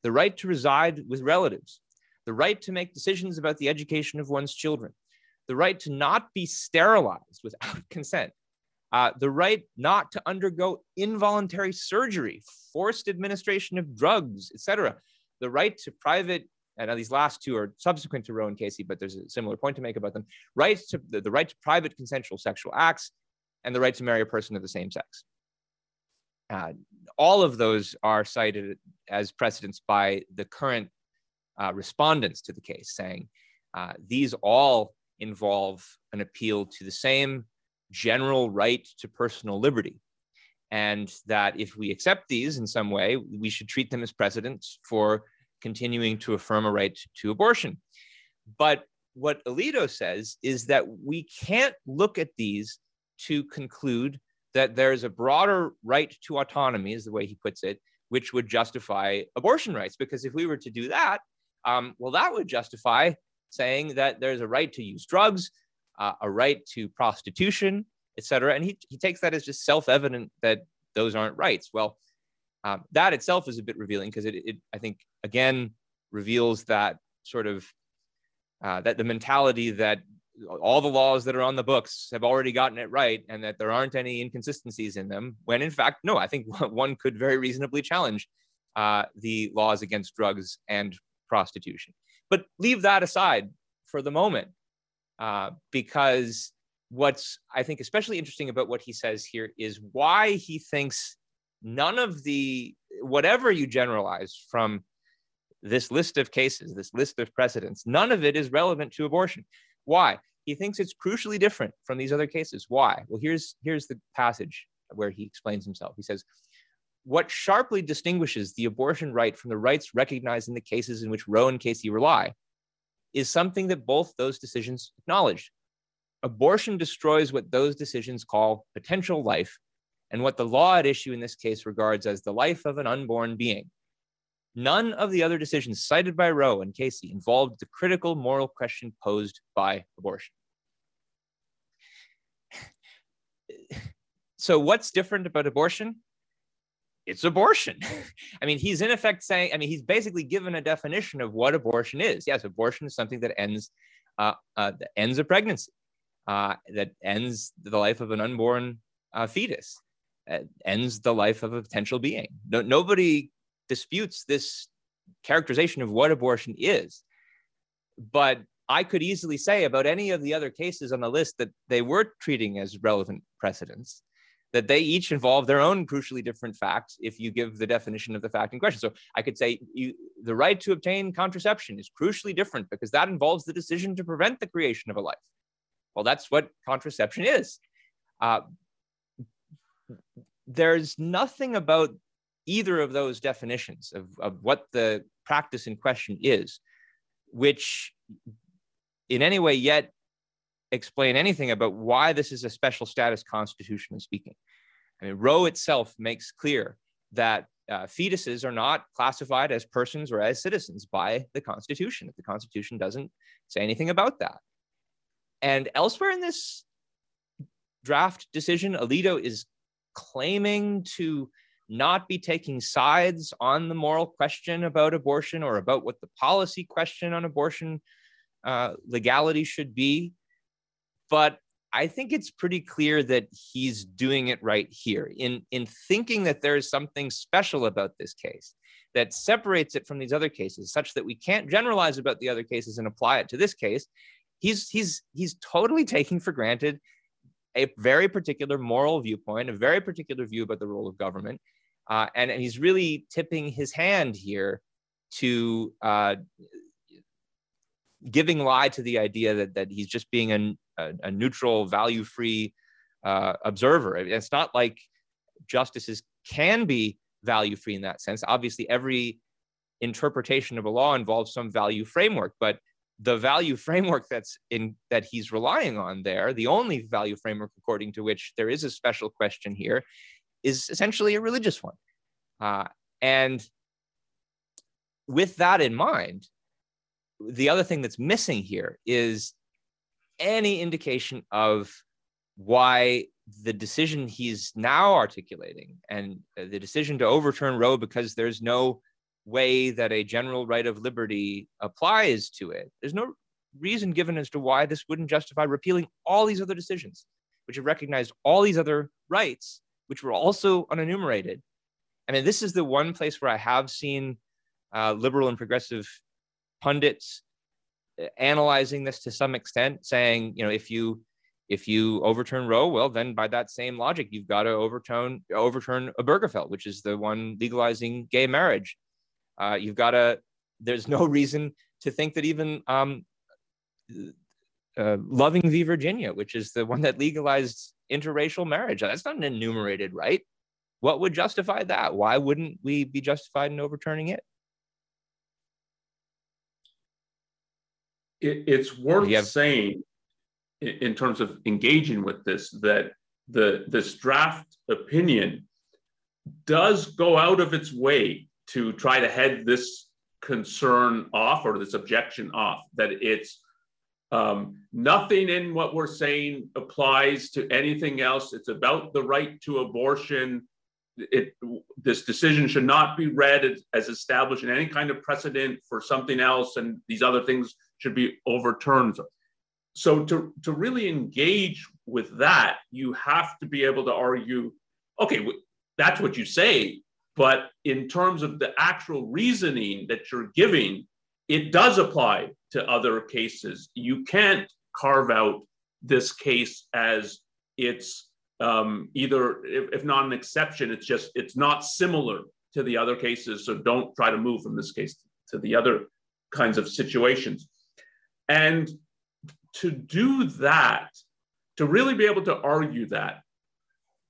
the right to reside with relatives, the right to make decisions about the education of one's children, the right to not be sterilized without consent, uh, the right not to undergo involuntary surgery, forced administration of drugs, etc., the right to private and now these last two are subsequent to Roe and Casey, but there's a similar point to make about them. Rights to the, the right to private consensual sexual acts and the right to marry a person of the same sex. Uh, all of those are cited as precedents by the current uh, respondents to the case, saying uh, these all involve an appeal to the same general right to personal liberty. And that if we accept these in some way, we should treat them as precedents for continuing to affirm a right to abortion. But what Alito says is that we can't look at these to conclude that there's a broader right to autonomy, is the way he puts it, which would justify abortion rights. Because if we were to do that, um, well, that would justify saying that there's a right to use drugs, uh, a right to prostitution, et cetera. And he, he takes that as just self evident that those aren't rights. Well, um, that itself is a bit revealing because it, it, I think, again, reveals that sort of uh, that the mentality that all the laws that are on the books have already gotten it right and that there aren't any inconsistencies in them when in fact no i think one could very reasonably challenge uh, the laws against drugs and prostitution but leave that aside for the moment uh, because what's i think especially interesting about what he says here is why he thinks none of the whatever you generalize from this list of cases, this list of precedents, none of it is relevant to abortion. Why? He thinks it's crucially different from these other cases. Why? Well, here's, here's the passage where he explains himself. He says, What sharply distinguishes the abortion right from the rights recognized in the cases in which Roe and Casey rely is something that both those decisions acknowledge. Abortion destroys what those decisions call potential life and what the law at issue in this case regards as the life of an unborn being. None of the other decisions cited by Roe and Casey involved the critical moral question posed by abortion. So, what's different about abortion? It's abortion. I mean, he's in effect saying, I mean, he's basically given a definition of what abortion is. Yes, abortion is something that ends, uh, uh, that ends a pregnancy, uh, that ends the life of an unborn uh, fetus, uh, ends the life of a potential being. No, nobody disputes this characterization of what abortion is. But I could easily say about any of the other cases on the list that they were treating as relevant precedents, that they each involve their own crucially different facts if you give the definition of the fact in question. So I could say you, the right to obtain contraception is crucially different because that involves the decision to prevent the creation of a life. Well, that's what contraception is. Uh, there's nothing about either of those definitions of, of what the practice in question is, which in any way yet explain anything about why this is a special status constitutionally speaking. I mean, Roe itself makes clear that uh, fetuses are not classified as persons or as citizens by the Constitution. The Constitution doesn't say anything about that. And elsewhere in this draft decision, Alito is claiming to not be taking sides on the moral question about abortion or about what the policy question on abortion uh, legality should be. But I think it's pretty clear that he's doing it right here in, in thinking that there is something special about this case that separates it from these other cases, such that we can't generalize about the other cases and apply it to this case. He's, he's, he's totally taking for granted a very particular moral viewpoint, a very particular view about the role of government. Uh, and, and, he's really tipping his hand here to uh, giving lie to the idea that, that he's just being a, a, a neutral, value free uh, observer. It's not like justices can be value free in that sense. Obviously, every interpretation of a law involves some value framework, but the value framework that's in that he's relying on there, the only value framework according to which there is a special question here, is essentially a religious one. Uh, and with that in mind, the other thing that's missing here is any indication of why the decision he's now articulating and the decision to overturn Roe because there's no way that a general right of liberty applies to it. There's no reason given as to why this wouldn't justify repealing all these other decisions, which have recognized all these other rights, which were also unenumerated. I mean, this is the one place where I have seen uh, liberal and progressive pundits uh, analyzing this to some extent, saying, you know, if you if you overturn Roe, well, then by that same logic, you've got to overturn overturn Obergefell, which is the one legalizing gay marriage. Uh, you've got to. There's no reason to think that even um, uh, Loving v. Virginia, which is the one that legalized interracial marriage, that's not an enumerated right. What would justify that? Why wouldn't we be justified in overturning it? It, it's worth have- saying in, in terms of engaging with this that the this draft opinion does go out of its way to try to head this concern off or this objection off that it's um, nothing in what we're saying applies to anything else. It's about the right to abortion. It, this decision should not be read as, as establishing any kind of precedent for something else, and these other things should be overturned. So, to, to really engage with that, you have to be able to argue okay, that's what you say, but in terms of the actual reasoning that you're giving, it does apply to other cases. You can't carve out this case as it's um, either, if, if not an exception, it's just, it's not similar to the other cases. So don't try to move from this case to the other kinds of situations. And to do that, to really be able to argue that,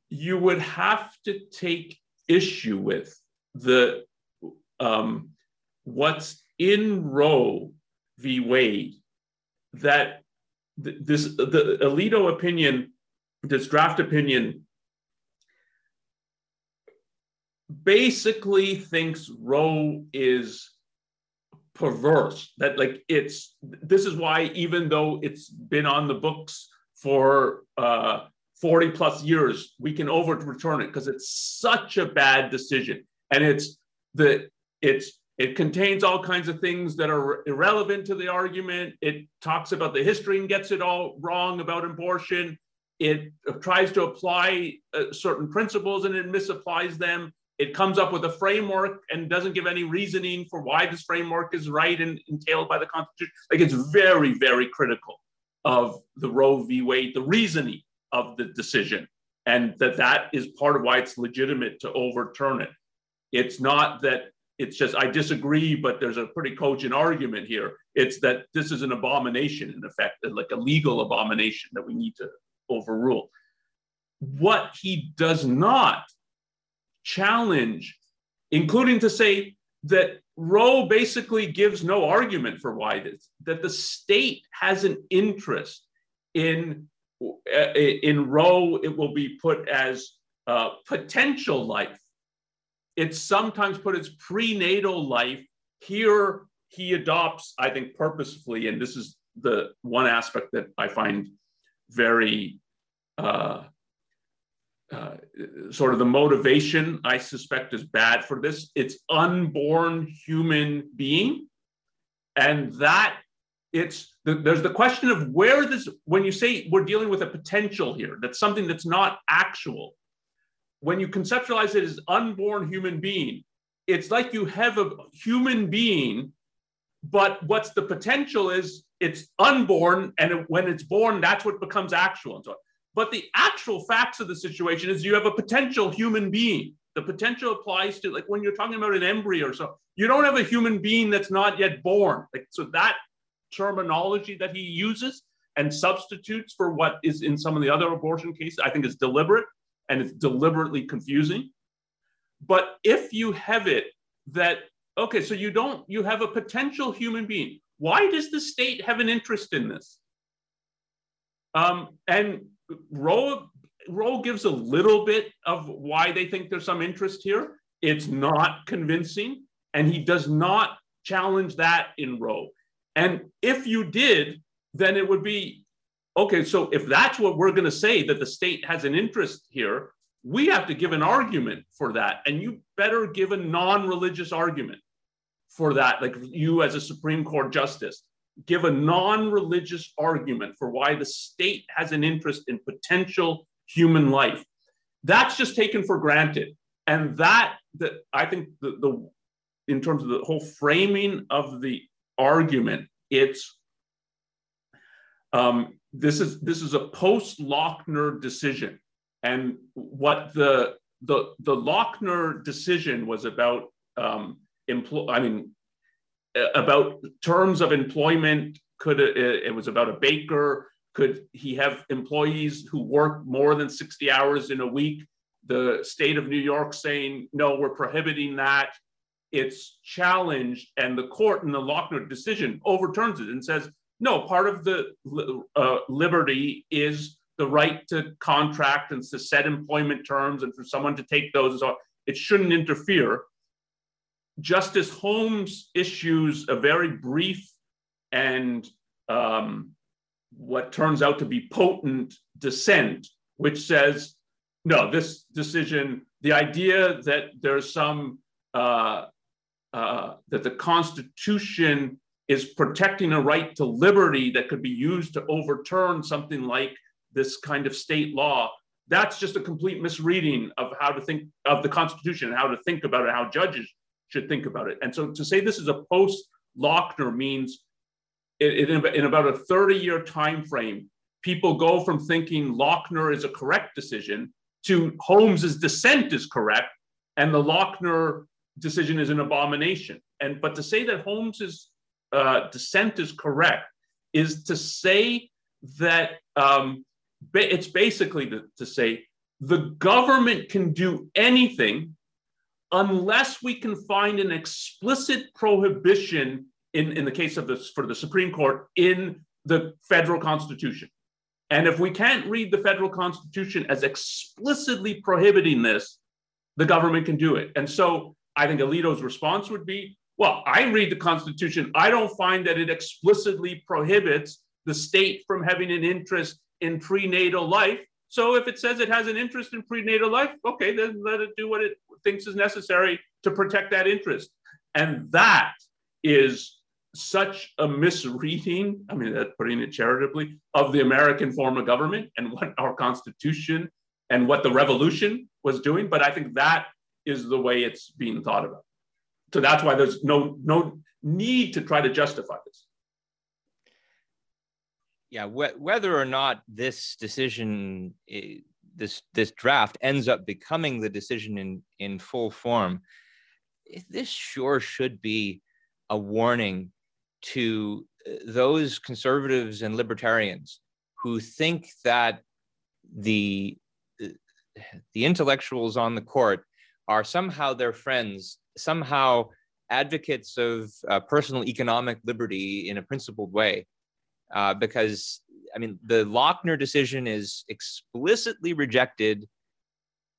you would have to take issue with the um, what's in Roe v. Wade that th- this the Alito opinion, this draft opinion, basically thinks Roe is perverse. That like it's this is why even though it's been on the books for uh, 40 plus years, we can overturn it because it's such a bad decision. And it's the it's it contains all kinds of things that are irrelevant to the argument. It talks about the history and gets it all wrong about abortion. It tries to apply uh, certain principles and it misapplies them. It comes up with a framework and doesn't give any reasoning for why this framework is right and entailed by the Constitution. Like it's very, very critical of the Roe v. Wade, the reasoning of the decision, and that that is part of why it's legitimate to overturn it. It's not that it's just I disagree, but there's a pretty cogent argument here. It's that this is an abomination, in effect, like a legal abomination that we need to overrule. What he does not challenge, including to say that Roe basically gives no argument for why this, that the state has an interest in uh, in Roe, it will be put as uh, potential life it's sometimes put as prenatal life. Here, he adopts, I think, purposefully, and this is the one aspect that I find very uh, uh, sort of the motivation I suspect is bad for this. It's unborn human being, and that it's the, there's the question of where this when you say we're dealing with a potential here that's something that's not actual when you conceptualize it as unborn human being, it's like you have a human being, but what's the potential is it's unborn, and when it's born, that's what becomes actual and so on. But the actual facts of the situation is you have a potential human being. The potential applies to like when you're talking about an embryo or so, you don't have a human being that's not yet born. Like so that terminology that he uses and substitutes for what is in some of the other abortion cases, I think is deliberate and it's deliberately confusing. But if you have it that, okay, so you don't, you have a potential human being. Why does the state have an interest in this? Um, and Roe, Roe gives a little bit of why they think there's some interest here. It's not convincing, and he does not challenge that in Roe. And if you did, then it would be okay, so if that's what we're going to say that the state has an interest here, we have to give an argument for that. And you better give a non religious argument for that. Like you, as a Supreme Court justice, give a non religious argument for why the state has an interest in potential human life. That's just taken for granted. And that, that I think the, the in terms of the whole framing of the argument, it's um, this is this is a post Lochner decision, and what the the the Lochner decision was about um, employ. I mean, about terms of employment. Could it, it was about a baker? Could he have employees who work more than sixty hours in a week? The state of New York saying no, we're prohibiting that. It's challenged, and the court in the Lochner decision overturns it and says no, part of the uh, liberty is the right to contract and to set employment terms and for someone to take those. It shouldn't interfere. Justice Holmes issues a very brief and um, what turns out to be potent dissent, which says, no, this decision, the idea that there's some, uh, uh, that the Constitution is protecting a right to liberty that could be used to overturn something like this kind of state law. That's just a complete misreading of how to think of the Constitution and how to think about it, how judges should think about it. And so to say this is a post Lochner means in, in about a 30 year time frame, people go from thinking Lochner is a correct decision to Holmes's dissent is correct and the Lochner decision is an abomination. And but to say that Holmes's uh, dissent is correct is to say that um, it's basically to, to say the government can do anything unless we can find an explicit prohibition in, in the case of this for the Supreme Court in the federal constitution. And if we can't read the federal constitution as explicitly prohibiting this, the government can do it. And so I think Alito's response would be well, I read the Constitution. I don't find that it explicitly prohibits the state from having an interest in prenatal life. So if it says it has an interest in prenatal life, okay, then let it do what it thinks is necessary to protect that interest. And that is such a misreading, I mean, putting it charitably, of the American form of government and what our Constitution and what the revolution was doing. But I think that is the way it's being thought about. So that's why there's no no need to try to justify this. Yeah, wh- whether or not this decision, this this draft ends up becoming the decision in in full form, this sure should be a warning to uh, those conservatives and libertarians who think that the the intellectuals on the court are somehow their friends somehow advocates of uh, personal economic liberty in a principled way. Uh, because, I mean, the Lochner decision is explicitly rejected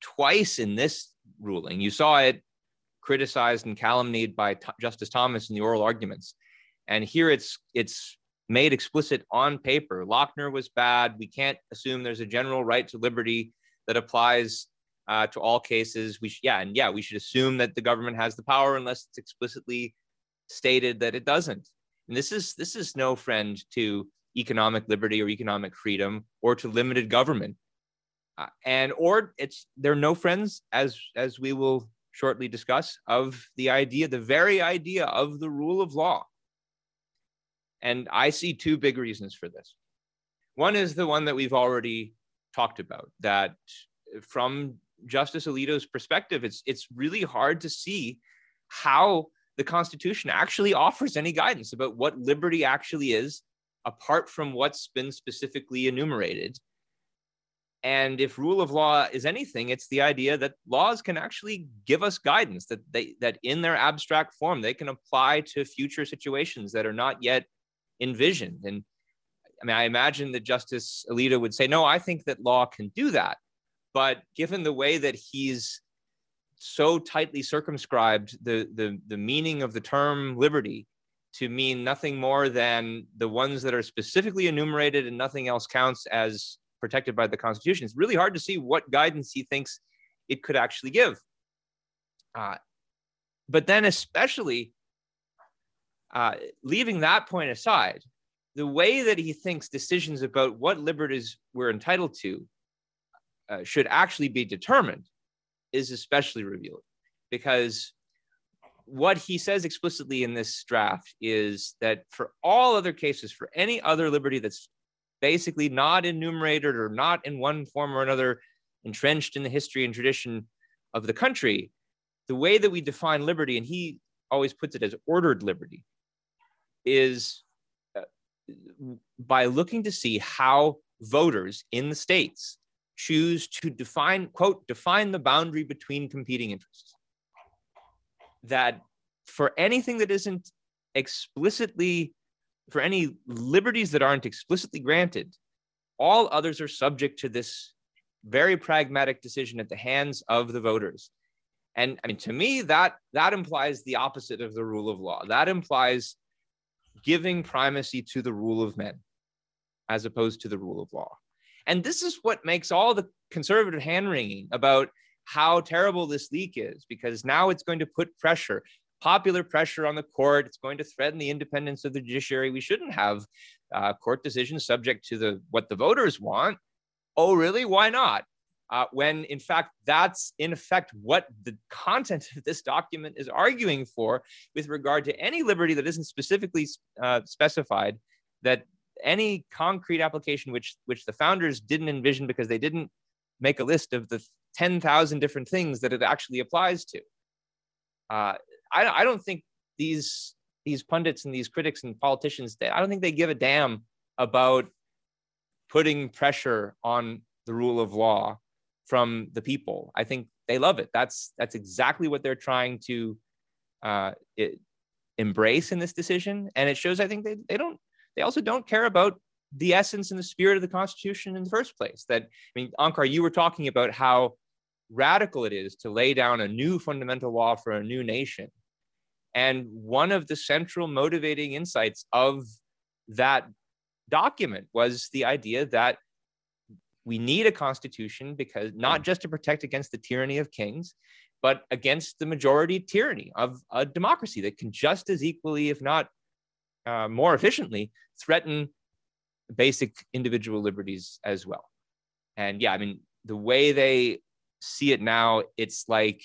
twice in this ruling. You saw it criticized and calumniated by T- Justice Thomas in the oral arguments. And here it's it's made explicit on paper. Lochner was bad. We can't assume there's a general right to liberty that applies uh, to all cases. We sh- yeah, and yeah, we should assume that the government has the power unless it's explicitly stated that it doesn't. And this is this is no friend to economic liberty or economic freedom or to limited government. Uh, and or it's they're no friends as as we will shortly discuss of the idea the very idea of the rule of law and i see two big reasons for this one is the one that we've already talked about that from Justice Alito's perspective, it's it's really hard to see how the Constitution actually offers any guidance about what liberty actually is, apart from what's been specifically enumerated. And if rule of law is anything, it's the idea that laws can actually give us guidance that they that in their abstract form they can apply to future situations that are not yet envisioned. And I mean, I imagine that Justice Alito would say, no, I think that law can do that. But given the way that he's so tightly circumscribed the, the, the meaning of the term liberty to mean nothing more than the ones that are specifically enumerated and nothing else counts as protected by the Constitution, it's really hard to see what guidance he thinks it could actually give. Uh, but then, especially uh, leaving that point aside, the way that he thinks decisions about what liberties we're entitled to uh, should actually be determined is especially revealing because what he says explicitly in this draft is that for all other cases, for any other liberty that's basically not enumerated or not in one form or another entrenched in the history and tradition of the country, the way that we define liberty, and he always puts it as ordered liberty, is uh, by looking to see how voters in the states choose to define, quote, define the boundary between competing interests. That for anything that isn't explicitly for any liberties that aren't explicitly granted, all others are subject to this very pragmatic decision at the hands of the voters. And I mean, to me, that that implies the opposite of the rule of law. That implies giving primacy to the rule of men as opposed to the rule of law. And this is what makes all the conservative hand wringing about how terrible this leak is, because now it's going to put pressure, popular pressure on the court. It's going to threaten the independence of the judiciary. We shouldn't have uh, court decisions subject to the what the voters want. Oh, really? Why not? Uh, when in fact that's in effect what the content of this document is arguing for with regard to any liberty that isn't specifically uh, specified that any concrete application which which the founders didn't envision because they didn't make a list of the 10,000 different things that it actually applies to. Uh, I, I don't think these these pundits and these critics and politicians that I don't think they give a damn about putting pressure on the rule of law from the people. I think they love it. That's that's exactly what they're trying to uh, it, embrace in this decision, and it shows. I think they they don't they also don't care about the essence and the spirit of the Constitution in the first place. That, I mean, Onkar, you were talking about how radical it is to lay down a new fundamental law for a new nation. And one of the central motivating insights of that document was the idea that we need a constitution because not just to protect against the tyranny of kings, but against the majority tyranny of a democracy that can just as equally, if not uh, more efficiently, threaten basic individual liberties as well. And yeah, I mean, the way they see it now, it's like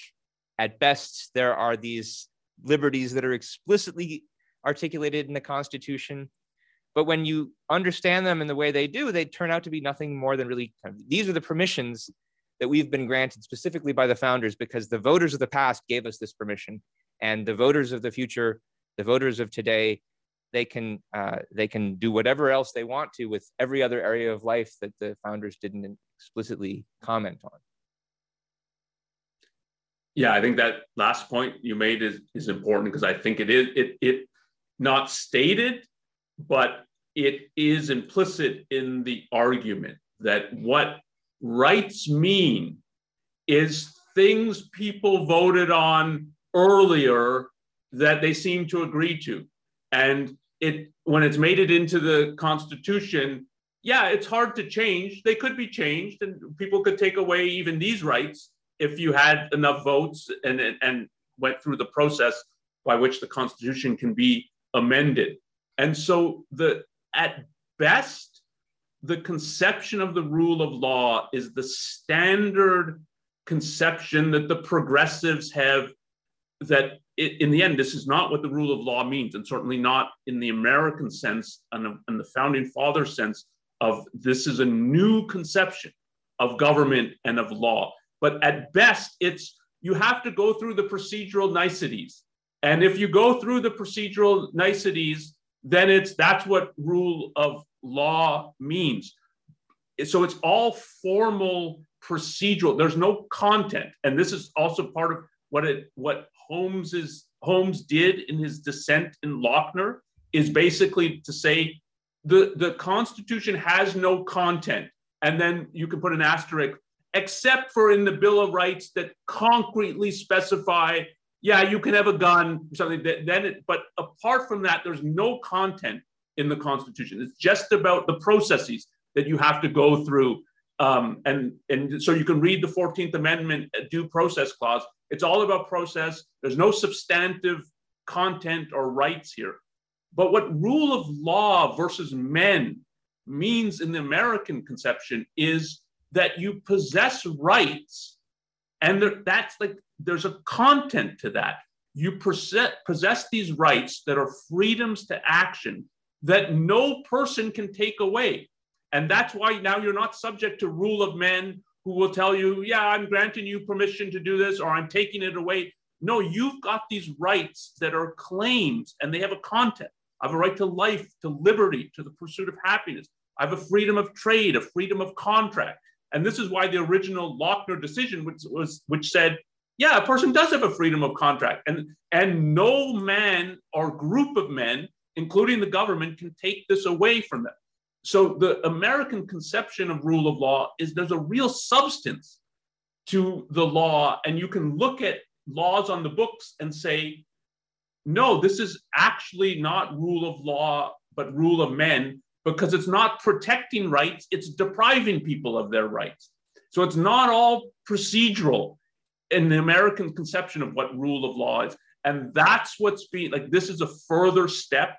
at best there are these liberties that are explicitly articulated in the Constitution. But when you understand them in the way they do, they turn out to be nothing more than really these are the permissions that we've been granted specifically by the founders because the voters of the past gave us this permission. And the voters of the future, the voters of today, they can uh, they can do whatever else they want to with every other area of life that the founders didn't explicitly comment on. Yeah, I think that last point you made is, is important because I think it is it it not stated, but it is implicit in the argument that what rights mean is things people voted on earlier that they seem to agree to. And it when it's made it into the Constitution, yeah, it's hard to change. They could be changed, and people could take away even these rights if you had enough votes and and went through the process by which the Constitution can be amended. And so the at best, the conception of the rule of law is the standard conception that the progressives have that in the end, this is not what the rule of law means, and certainly not in the American sense and and the founding father sense of this is a new conception of government and of law. But at best, it's you have to go through the procedural niceties. And if you go through the procedural niceties, then it's that's what rule of law means. So it's all formal procedural. There's no content. And this is also part of what it what Holmes did in his dissent in Lochner is basically to say the, the Constitution has no content. And then you can put an asterisk, except for in the Bill of Rights that concretely specify, yeah, you can have a gun something. That, then it, but apart from that, there's no content in the Constitution. It's just about the processes that you have to go through. Um, and, and so you can read the 14th Amendment due process clause it's all about process. There's no substantive content or rights here. But what rule of law versus men means in the American conception is that you possess rights, and there, that's like there's a content to that. You possess, possess these rights that are freedoms to action that no person can take away. And that's why now you're not subject to rule of men who will tell you, yeah, I'm granting you permission to do this or I'm taking it away. No, you've got these rights that are claims and they have a content. I have a right to life, to liberty, to the pursuit of happiness. I have a freedom of trade, a freedom of contract. And this is why the original Lochner decision, which was which said, yeah, a person does have a freedom of contract. And, and no man or group of men including the government, can take this away from them. So the American conception of rule of law is there's a real substance to the law, and you can look at laws on the books and say, no, this is actually not rule of law, but rule of men, because it's not protecting rights, it's depriving people of their rights. So it's not all procedural in the American conception of what rule of law is. And that's what's being like, this is a further step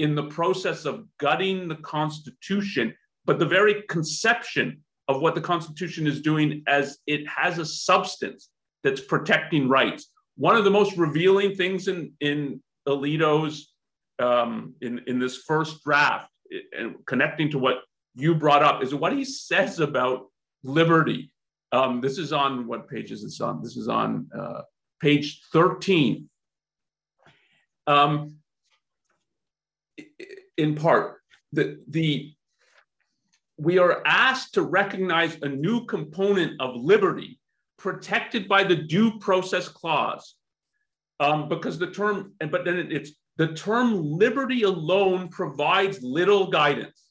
in the process of gutting the Constitution, but the very conception of what the Constitution is doing as it has a substance that's protecting rights. One of the most revealing things in, in Alito's, um, in, in this first draft, and connecting to what you brought up, is what he says about liberty. Um, this is on what page is this on? This is on uh, page 13. Um, in part, the, the we are asked to recognize a new component of liberty protected by the due process clause. Um, because the term but then it's the term liberty alone provides little guidance.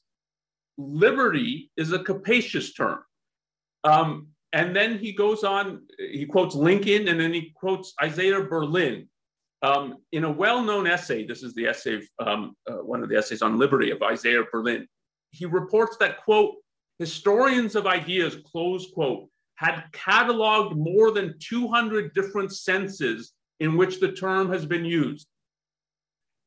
Liberty is a capacious term. Um, and then he goes on he quotes lincoln and then he quotes isaiah berlin um, in a well-known essay, this is the essay, of, um, uh, one of the essays on liberty of Isaiah Berlin. He reports that quote, historians of ideas, close quote, had cataloged more than 200 different senses in which the term has been used.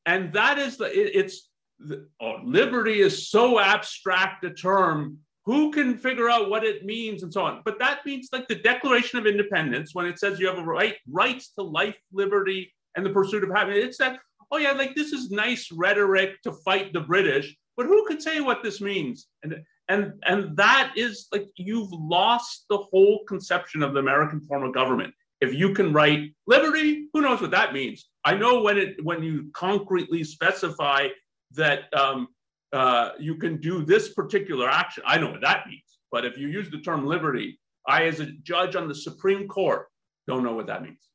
And that is the, it, it's, the, oh, liberty is so abstract a term who can figure out what it means and so on but that means like the declaration of independence when it says you have a right rights to life liberty and the pursuit of happiness. It's that, oh yeah, like this is nice rhetoric to fight the British, but who could say what this means? And and and that is like you've lost the whole conception of the American form of government. If you can write liberty, who knows what that means? I know when it when you concretely specify that um, uh, you can do this particular action. I know what that means. But if you use the term liberty, I, as a judge on the Supreme Court, don't know what that means.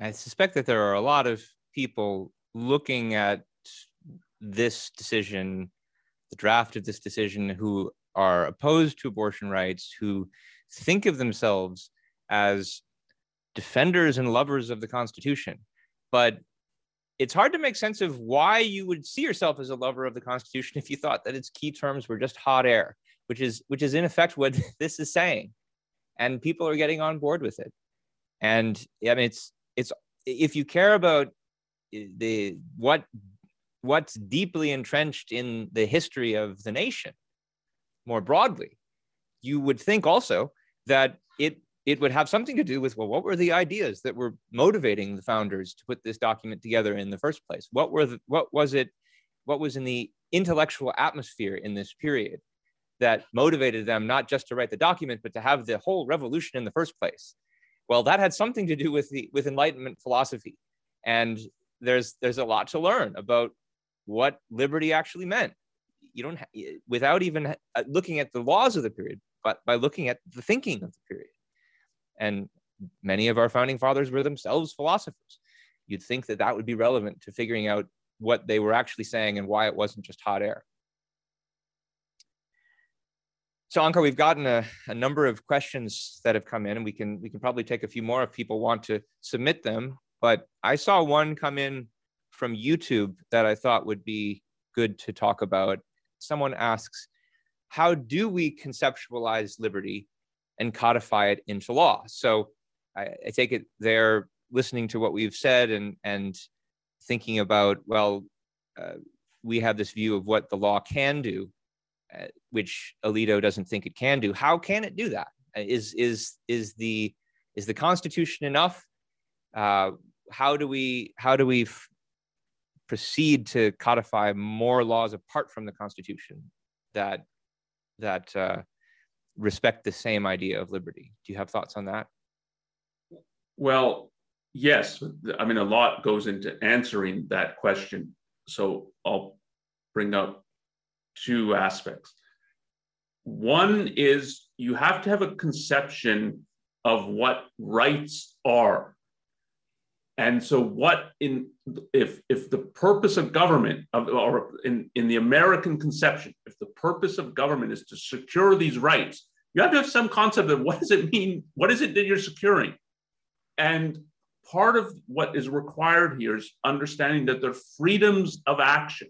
I suspect that there are a lot of people looking at this decision, the draft of this decision, who are opposed to abortion rights, who think of themselves as defenders and lovers of the Constitution. But it's hard to make sense of why you would see yourself as a lover of the Constitution if you thought that its key terms were just hot air, which is which is in effect what this is saying. And people are getting on board with it. And I mean it's if you care about eh, the what what's deeply entrenched in the history of the nation more broadly you would think also that it it would have something to do with well what were the ideas that were motivating the founders to put this document together in the first place? What were the, what was it what was in the intellectual atmosphere in this period that motivated them not just to write the document but to have the whole revolution in the first place well, that had something to do with the with Enlightenment philosophy, and there's there's a lot to learn about what liberty actually meant. You don't without even uh, looking at the laws of the period, but by looking at the thinking of the period. And many of our founding fathers were themselves philosophers. You'd think that that would be relevant to figuring out what they were actually saying and why it wasn't just hot air. So Onkar, we've gotten a, a, number of questions that have come in, and we can we can probably take a few more if people want to submit them. But I saw one come in from YouTube that I thought would be good to talk about. Someone asks, "How do we conceptualize liberty and codify it into law?" So I, I take it they're listening to what we've said and and thinking about well, uh, we have this view of what the law can do which Alito doesn't think it can do. How can it do that? Is is is the is the Constitution enough? Uh, how do we how do we f- proceed to codify more laws apart from the Constitution that that uh, respect the same idea of liberty? Do you have thoughts on that? Well, yes. I mean, a lot goes into answering that question. So I'll bring up two aspects. One is you have to have a conception of what rights are. And so, what in if if the purpose of government, of, or in, in the American conception, if the purpose of government is to secure these rights, you have to have some concept of what does it mean? What is it that you're securing? And part of what is required here is understanding that there are freedoms of action.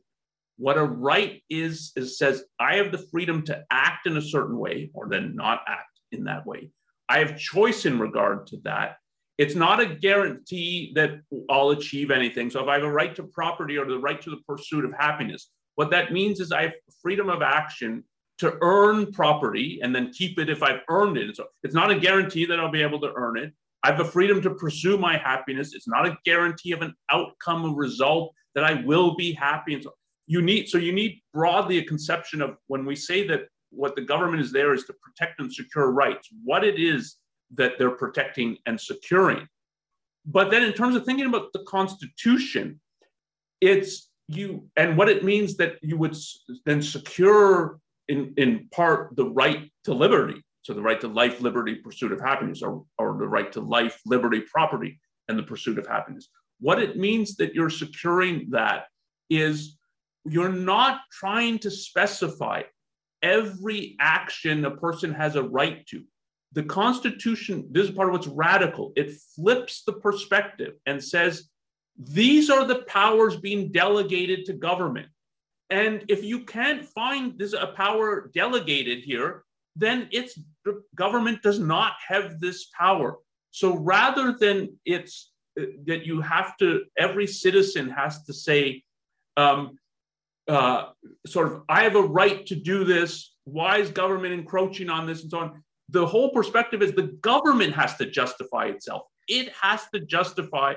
What a right is, is says, I have the freedom to act in a certain way or then not act in that way. I have choice in regard to that. It's not a guarantee that I'll achieve anything. So if I have a right to property or the right to the pursuit of happiness, what that means is I have freedom of action to earn property and then keep it if I've earned it. So it's not a guarantee that I'll be able to earn it. I have the freedom to pursue my happiness. It's not a guarantee of an outcome, a result that I will be happy. And so you need, so you need broadly a conception of when we say that what the government is there is to protect and secure rights, what it is that they're protecting and securing. But then in terms of thinking about the Constitution, it's you and what it means that you would then secure in, in part the right to liberty so the right to life, liberty, pursuit of happiness, or, or the right to life, liberty, property, and the pursuit of happiness. What it means that you're securing that is you're not trying to specify every action a person has a right to. The Constitution, this is part of what's radical. It flips the perspective and says, these are the powers being delegated to government. And if you can't find this a power delegated here, then it's the government does not have this power. So rather than it's uh, that you have to, every citizen has to say, um, uh, sort of, I have a right to do this. Why is government encroaching on this and so on? The whole perspective is the government has to justify itself. It has to justify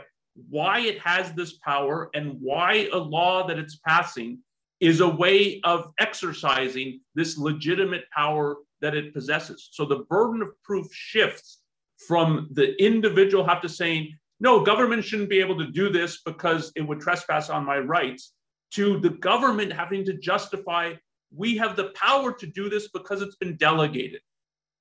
why it has this power and why a law that it's passing is a way of exercising this legitimate power that it possesses. So the burden of proof shifts from the individual have to saying, no, government shouldn't be able to do this because it would trespass on my rights, to the government having to justify, we have the power to do this because it's been delegated.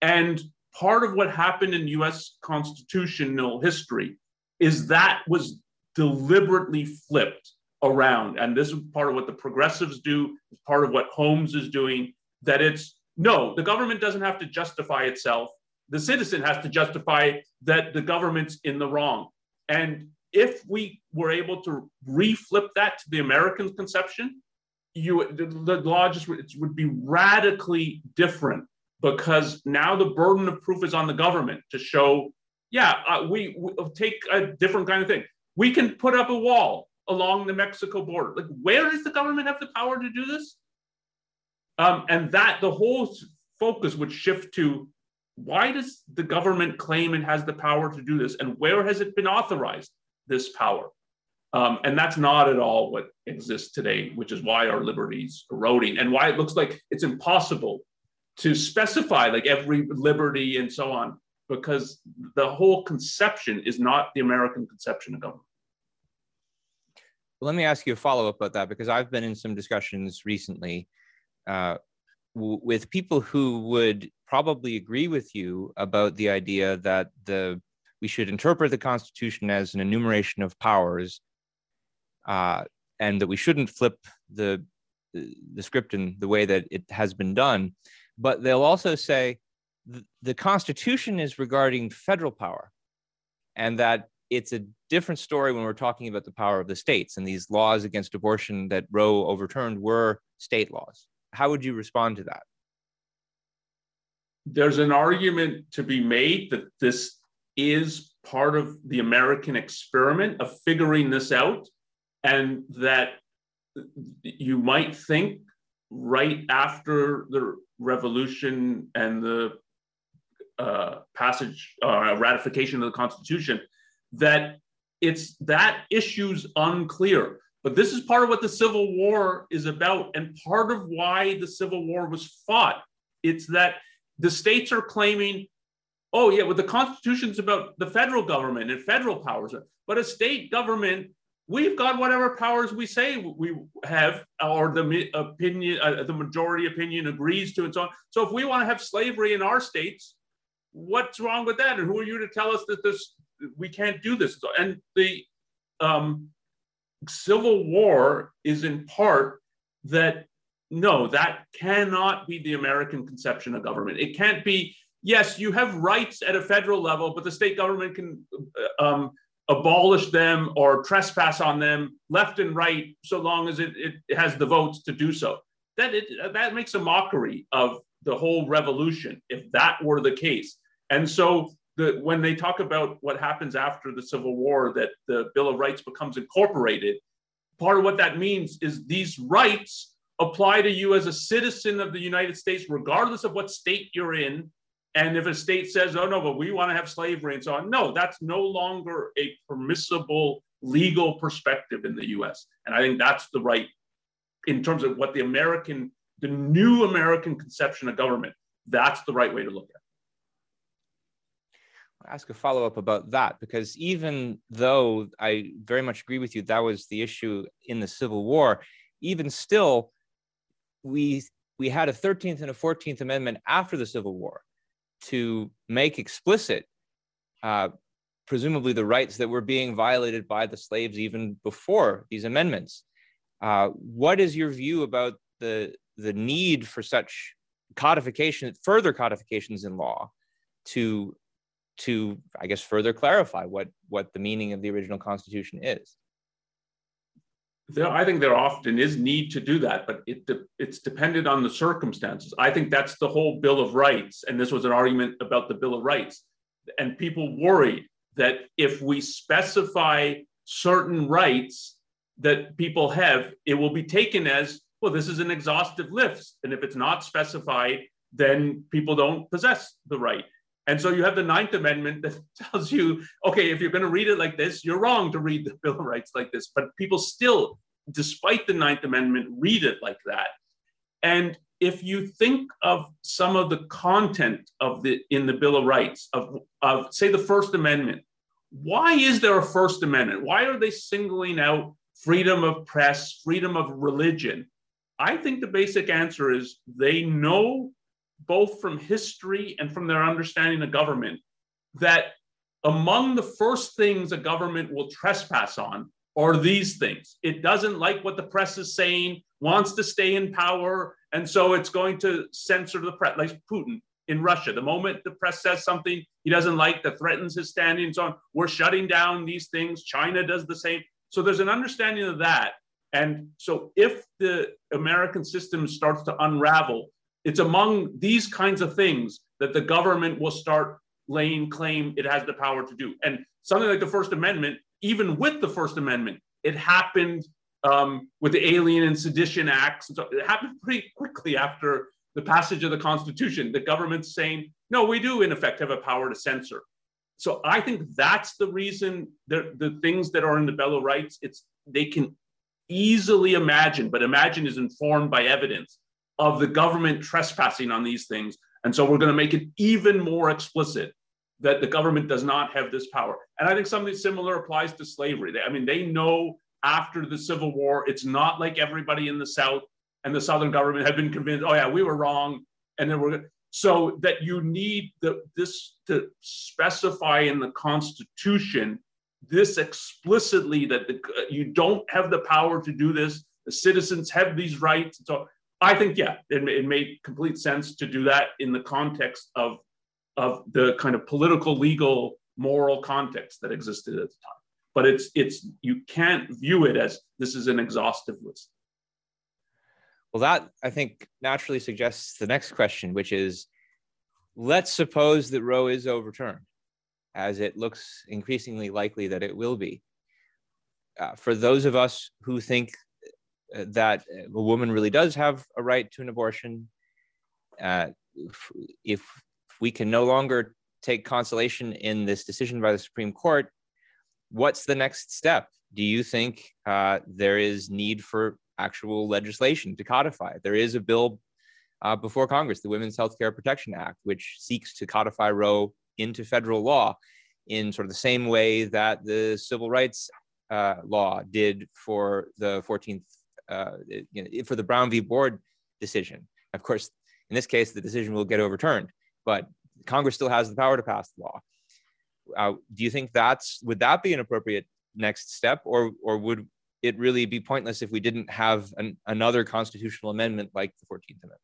And part of what happened in US constitutional history is that was deliberately flipped around. And this is part of what the progressives do, it's part of what Holmes is doing, that it's no, the government doesn't have to justify itself. The citizen has to justify that the government's in the wrong. And if we were able to reflip that to the American conception, you the, the law just would be radically different because now the burden of proof is on the government to show, yeah, uh, we, we take a different kind of thing. We can put up a wall along the Mexico border. Like, where does the government have the power to do this? Um, and that the whole focus would shift to why does the government claim it has the power to do this and where has it been authorized this power? Um, and that's not at all what exists today, which is why our liberties eroding and why it looks like it's impossible to specify like every liberty and so on, because the whole conception is not the American conception of government. Let me ask you a follow up about that because I've been in some discussions recently uh, with people who would probably agree with you about the idea that the we should interpret the Constitution as an enumeration of powers, uh, and that we shouldn't flip the the script in the way that it has been done. But they'll also say the Constitution is regarding federal power, and that it's a different story when we're talking about the power of the states. And these laws against abortion that Roe overturned were state laws how would you respond to that? There's an argument to be made that this is part of the American experiment of figuring this out, and that you might think right after the revolution and the uh, passage uh, ratification of the Constitution that it's that issue's unclear. But this is part of what the Civil War is about, and part of why the Civil War was fought. It's that the states are claiming, oh, yeah, well, the Constitution's about the federal government and federal powers, but a state government, we've got whatever powers we say we have, or the opinion, uh, the majority opinion agrees to, and so on. So if we want to have slavery in our states, what's wrong with that? And who are you to tell us that this we can't do this? And the um, Civil War is in part that no, that cannot be the American conception of government. It can't be, yes, you have rights at a federal level, but the state government can uh, um, abolish them or trespass on them left and right so long as it, it has the votes to do so. That, it, that makes a mockery of the whole revolution if that were the case. And so the, when they talk about what happens after the Civil War, that the Bill of Rights becomes incorporated, part of what that means is these rights apply to you as a citizen of the United States, regardless of what state you're in. And if a state says, oh, no, but we want to have slavery and so on, no, that's no longer a permissible legal perspective in the US. And I think that's the right, in terms of what the American, the new American conception of government, that's the right way to look at it. I'll ask a follow up about that because even though I very much agree with you, that was the issue in the Civil War, even still, we we had a 13th and a 14th Amendment after the Civil War to make explicit, uh, presumably, the rights that were being violated by the slaves even before these amendments. Uh, what is your view about the the need for such codification, further codifications in law, to to I guess further clarify what what the meaning of the original Constitution is? There, I think there often is need to do that, but it it's dependent on the circumstances. I think that's the whole Bill of Rights, and this was an argument about the Bill of Rights, and people worried that if we specify certain rights that people have, it will be taken as well. This is an exhaustive list, and if it's not specified, then people don't possess the right. And so you have the Ninth Amendment that tells you, okay, if you're going to read it like this, you're wrong to read the Bill of Rights like this. But people still, despite the Ninth Amendment, read it like that. And if you think of some of the content of the in the Bill of Rights of, of say the First Amendment, why is there a First Amendment? Why are they singling out freedom of press, freedom of religion? I think the basic answer is they know both from history and from their understanding of government, that among the first things a government will trespass on are these things. It doesn't like what the press is saying, wants to stay in power, and so it's going to censor the press, like Putin in Russia. The moment the press says something he doesn't like that threatens his standing and so on, we're shutting down these things. China does the same. So there's an understanding of that. And so if the American system starts to unravel, it's among these kinds of things that the government will start laying claim it has the power to do. And something like the First Amendment, even with the First Amendment, it happened um, with the Alien and Sedition Acts. So it happened pretty quickly after the passage of the Constitution. The government's saying, no, we do in effect have a power to censor. So I think that's the reason the, the things that are in the Bill of Rights, it's they can easily imagine, but imagine is informed by evidence of the government trespassing on these things. And so we're going to make it even more explicit that the government does not have this power. And I think something similar applies to slavery. I mean, they know after the Civil War, it's not like everybody in the South and the Southern government had been convinced, oh, yeah, we were wrong. And then we're so that you need the, this to specify in the Constitution this explicitly that the, you don't have the power to do this. The citizens have these rights. So I think, yeah, it, it made complete sense to do that in the context of, of the kind of political, legal, moral context that existed at the time. But it's, it's, you can't view it as this is an exhaustive list. Well, that I think naturally suggests the next question, which is let's suppose that Roe is overturned, as it looks increasingly likely that it will be. Uh, for those of us who think that a woman really does have a right to an abortion. Uh, if, if we can no longer take consolation in this decision by the Supreme Court, what's the next step? Do you think uh, there is need for actual legislation to codify? There is a bill uh, before Congress, the Women's Health Care Protection Act, which seeks to codify Roe into federal law in sort of the same way that the civil rights uh, law did for the 14th uh, you know, for the Brown v. Board decision. Of course, in this case, the decision will get overturned, but Congress still has the power to pass the law. Uh, do you think that's would that be an appropriate next step, or or would it really be pointless if we didn't have an, another constitutional amendment like the Fourteenth Amendment?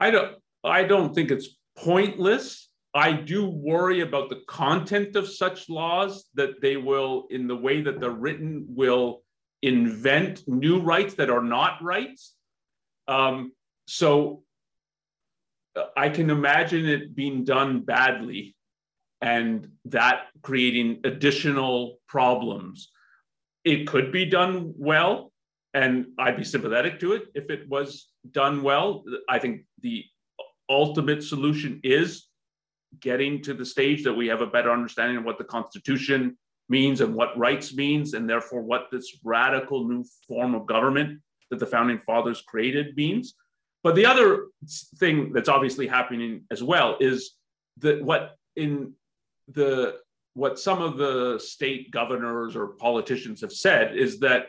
I don't. I don't think it's pointless. I do worry about the content of such laws that they will, in the way that they're written, will invent new rights that are not rights. Um, so uh, I can imagine it being done badly and that creating additional problems. It could be done well, and I'd be sympathetic to it if it was done well. I think the ultimate solution is getting to the stage that we have a better understanding of what the Constitution means and what rights means, and therefore what this radical new form of government that the founding fathers created means. But the other thing that's obviously happening as well is that what in the what some of the state governors or politicians have said is that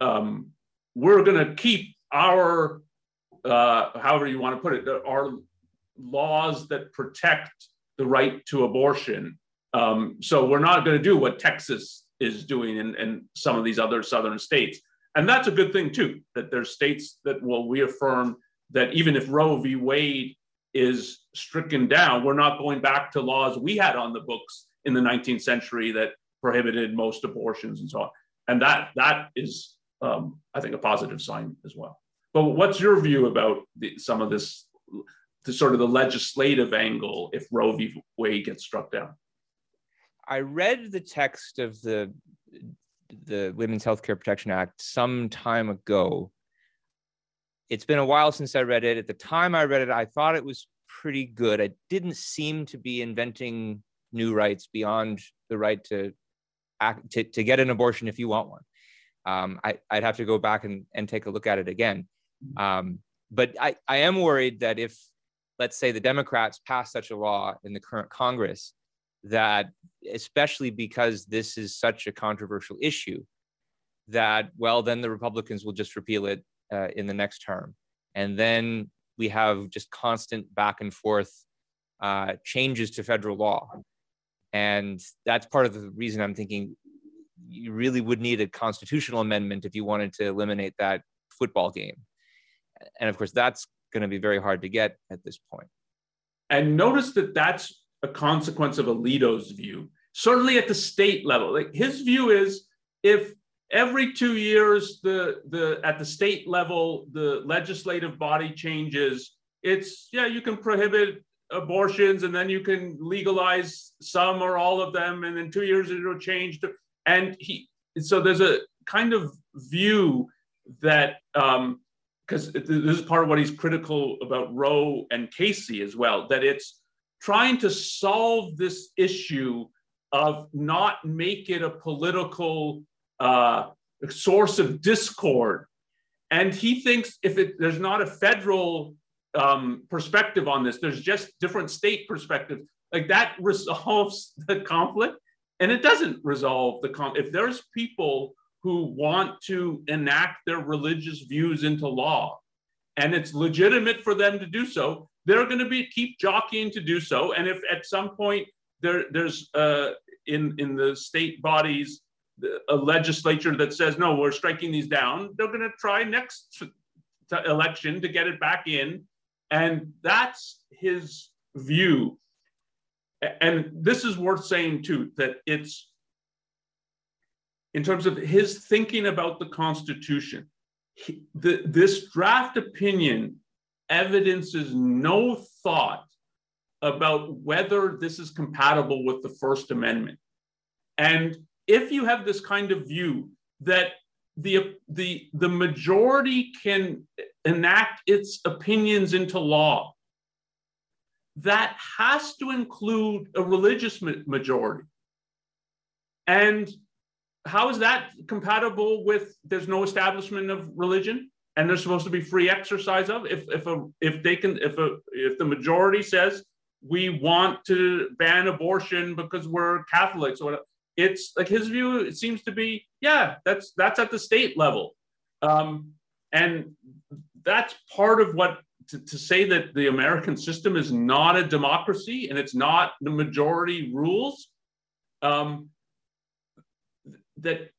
um, we're going to keep our uh, however you want to put it our laws that protect the right to abortion um, so we're not going to do what texas is doing in, some of these other southern states and that's a good thing too that there's states that will reaffirm that even if roe v wade is stricken down. We're not going back to laws we had on the books in the 19th century that prohibited most abortions and so on. And that that is, um, I think, a positive sign as well. But what's your view about the, some of this, the sort of the legislative angle if Roe v. Wade gets struck down? I read the text of the the Women's Healthcare Protection Act some time ago, it's been a while since I read it. At the time I read it, I thought it was pretty good. It didn't seem to be inventing new rights beyond the right to act to, to get an abortion if you want one. Um, I, would have to go back and, and take a look at it again. Um, but I, I am worried that if, let's say, the Democrats pass such a law in the current Congress, that especially because this is such a controversial issue, that, well, then the Republicans will just repeal it uh, in the next term. And then we have just constant back and forth uh, changes to federal law. And that's part of the reason I'm thinking you really would need a constitutional amendment if you wanted to eliminate that football game. And of course, that's going to be very hard to get at this point. And notice that that's a consequence of Alito's view. Certainly at the state level, like his view is if every two years the the at the state level the legislative body changes it's yeah you can prohibit abortions and then you can legalize some or all of them and in two years it'll change to, and he so there's a kind of view that um because this is part of what he's critical about roe and casey as well that it's trying to solve this issue of not make it a political uh, source of discord. And he thinks if it, there's not a federal um, perspective on this, there's just different state perspectives, like that resolves the conflict. And it doesn't resolve the conflict. If there's people who want to enact their religious views into law, and it's legitimate for them to do so, they're going to be keep jockeying to do so. And if at some point there, there's uh, in in the state bodies a legislature that says, no, we're striking these down, they're going to try next election to get it back in. And that's his view. And this is worth saying too that it's in terms of his thinking about the Constitution, he, the, this draft opinion evidences no thought about whether this is compatible with the First Amendment. And if you have this kind of view that the, the, the majority can enact its opinions into law, that has to include a religious majority. And how is that compatible with there's no establishment of religion and there's supposed to be free exercise of if if a if they can if a if the majority says we want to ban abortion because we're Catholics or it's like his view it seems to be yeah that's that's at the state level. Um, and that's part of what to, to, say that the american system is not a democracy and it's not the majority rules um, that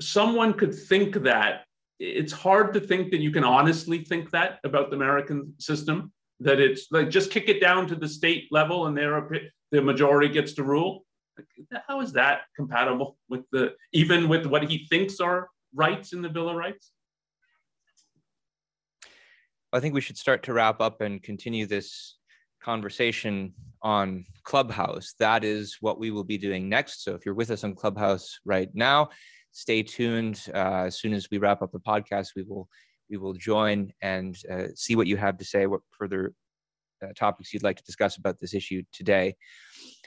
someone could think that it's hard to think that you can honestly think that about the American system. That it's like just kick it down to the state level and there the majority gets to rule. How is that compatible with the even with what he thinks are rights in the Bill of Rights? I think we should start to wrap up and continue this conversation on Clubhouse. That is what we will be doing next. So if you're with us on Clubhouse right now, stay tuned. Uh, as soon as we wrap up the podcast, we will we will join and uh, see what you have to say, what further uh, topics you'd like to discuss about this issue today.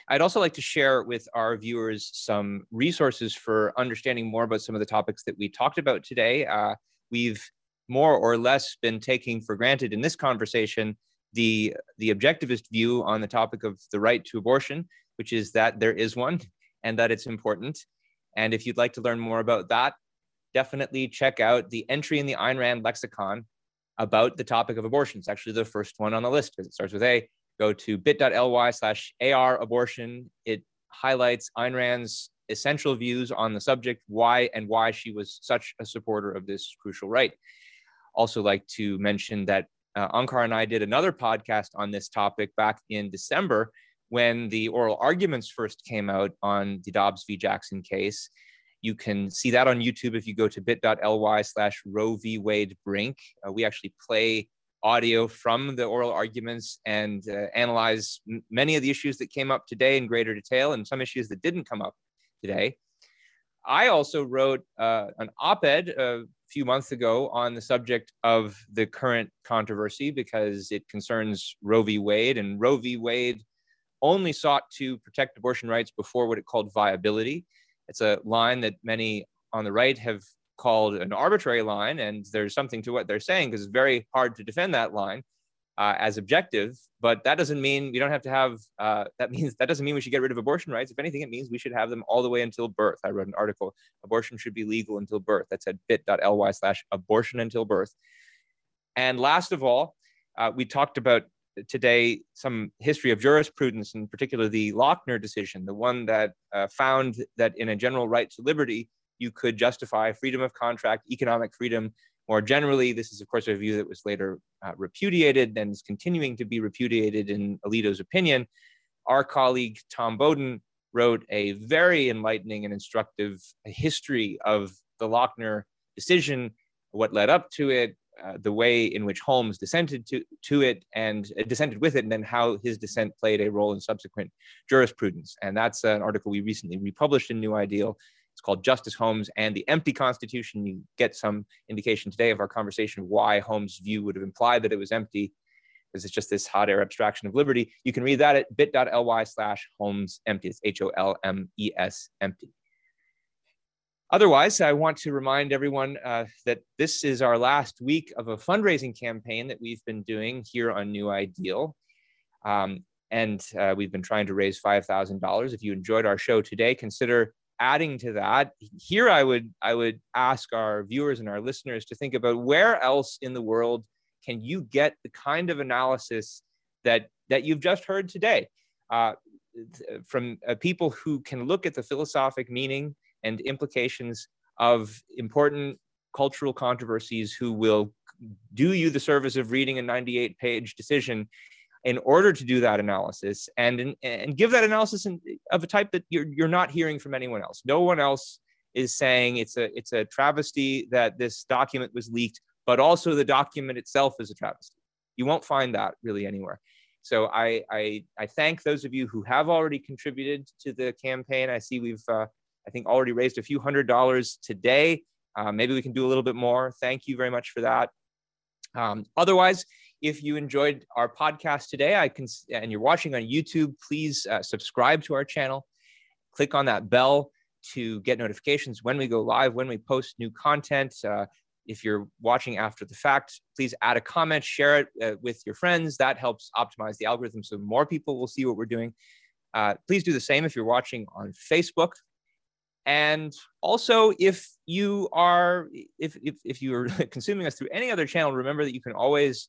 I'd also like to share with our viewers some resources for understanding more about some of the topics that we talked about today. Uh, we've more or less been taking for granted in this conversation the the objectivist view on the topic of the right to abortion, which is that there is one and that it's important. And if you'd like to learn more about that, definitely check out the entry in the Ayn Rand lexicon about the topic of abortion. It's actually the first one on the list because it starts with A. Go to bit.ly slash AR abortion. It highlights Ayn Rand's essential views on the subject, why and why she was such a supporter of this crucial right. Also, like to mention that uh, Onkar and I did another podcast on this topic back in December when the oral arguments first came out on the Dobbs v. Jackson case. You can see that on YouTube if you go to bit.ly slash Roe v. Wade Brink. Uh, we actually play audio from the oral arguments and uh, analyze m- many of the issues that came up today in greater detail and some issues that didn't come up today. I also wrote uh, an op ed a few months ago on the subject of the current controversy because it concerns Roe v. Wade. And Roe v. Wade only sought to protect abortion rights before what it called viability. It's a line that many on the right have called an arbitrary line. And there's something to what they're saying because it's very hard to defend that line uh, as objective, but that doesn't mean we don't have to have. Uh, that means that doesn't mean we should get rid of abortion rights. If anything, it means we should have them all the way until birth. I wrote an article: abortion should be legal until birth. That's at bit.ly/slash abortion until birth. And last of all, uh, we talked about today some history of jurisprudence, in particular the Lochner decision, the one that uh, found that in a general right to liberty, you could justify freedom of contract, economic freedom more generally, this is, of course, a view that was later uh, repudiated and is continuing to be repudiated in Alito's opinion. Our colleague Tom Bowden wrote a very enlightening and instructive history of the Lochner decision, what led up to it, uh, the way in which Holmes dissented to, to it and uh, dissented with it, and then how his dissent played a role in subsequent jurisprudence. And that's an article we recently republished in New Ideal. It's called Justice Holmes and the Empty Constitution. You get some indication today of our conversation why Holmes' view would have implied that it was empty, because it's just this hot air abstraction of liberty. You can read that at bit.ly slash Holmes empty. It's H O L M E S empty. Otherwise, I want to remind everyone uh, that this is our last week of a fundraising campaign that we've been doing here on New Ideal. Um, and uh, we've been trying to raise $5,000. If you enjoyed our show today, consider adding to that here i would i would ask our viewers and our listeners to think about where else in the world can you get the kind of analysis that that you've just heard today uh, from uh, people who can look at the philosophic meaning and implications of important cultural controversies who will do you the service of reading a 98 page decision in order to do that analysis and and give that analysis in, of a type that you're you're not hearing from anyone else. No one else is saying it's a it's a travesty that this document was leaked, but also the document itself is a travesty. You won't find that really anywhere. So I I, I thank those of you who have already contributed to the campaign. I see we've uh, I think already raised a few hundred dollars today. Uh, maybe we can do a little bit more. Thank you very much for that. Um, otherwise, if you enjoyed our podcast today, I can, and you're watching on YouTube, please uh, subscribe to our channel. Click on that bell to get notifications when we go live, when we post new content. Uh, if you're watching after the fact, please add a comment, share it uh, with your friends. That helps optimize the algorithm so more people will see what we're doing. Uh, please do the same if you're watching on Facebook. And also, if you are if if, if you are consuming us through any other channel, remember that you can always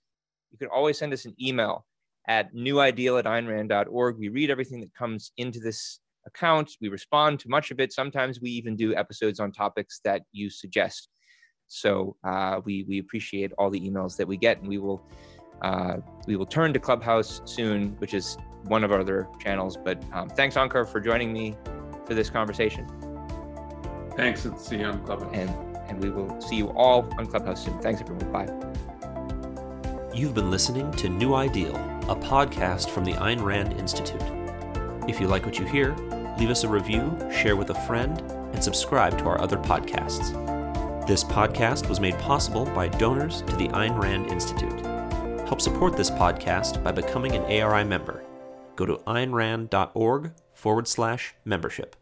you can always send us an email at newideal at aynrand.org. We read everything that comes into this account. We respond to much of it. Sometimes we even do episodes on topics that you suggest. So uh, we we appreciate all the emails that we get, and we will uh, we will turn to Clubhouse soon, which is one of our other channels. But um, thanks, Onkar, for joining me for this conversation. Thanks, and see you on Clubhouse. And and we will see you all on Clubhouse soon. Thanks, everyone. Bye. You've been listening to New Ideal, a podcast from the Ayn Rand Institute. If you like what you hear, leave us a review, share with a friend, and subscribe to our other podcasts. This podcast was made possible by donors to the Ayn Rand Institute. Help support this podcast by becoming an ARI member. Go to aynrand.org forward slash membership.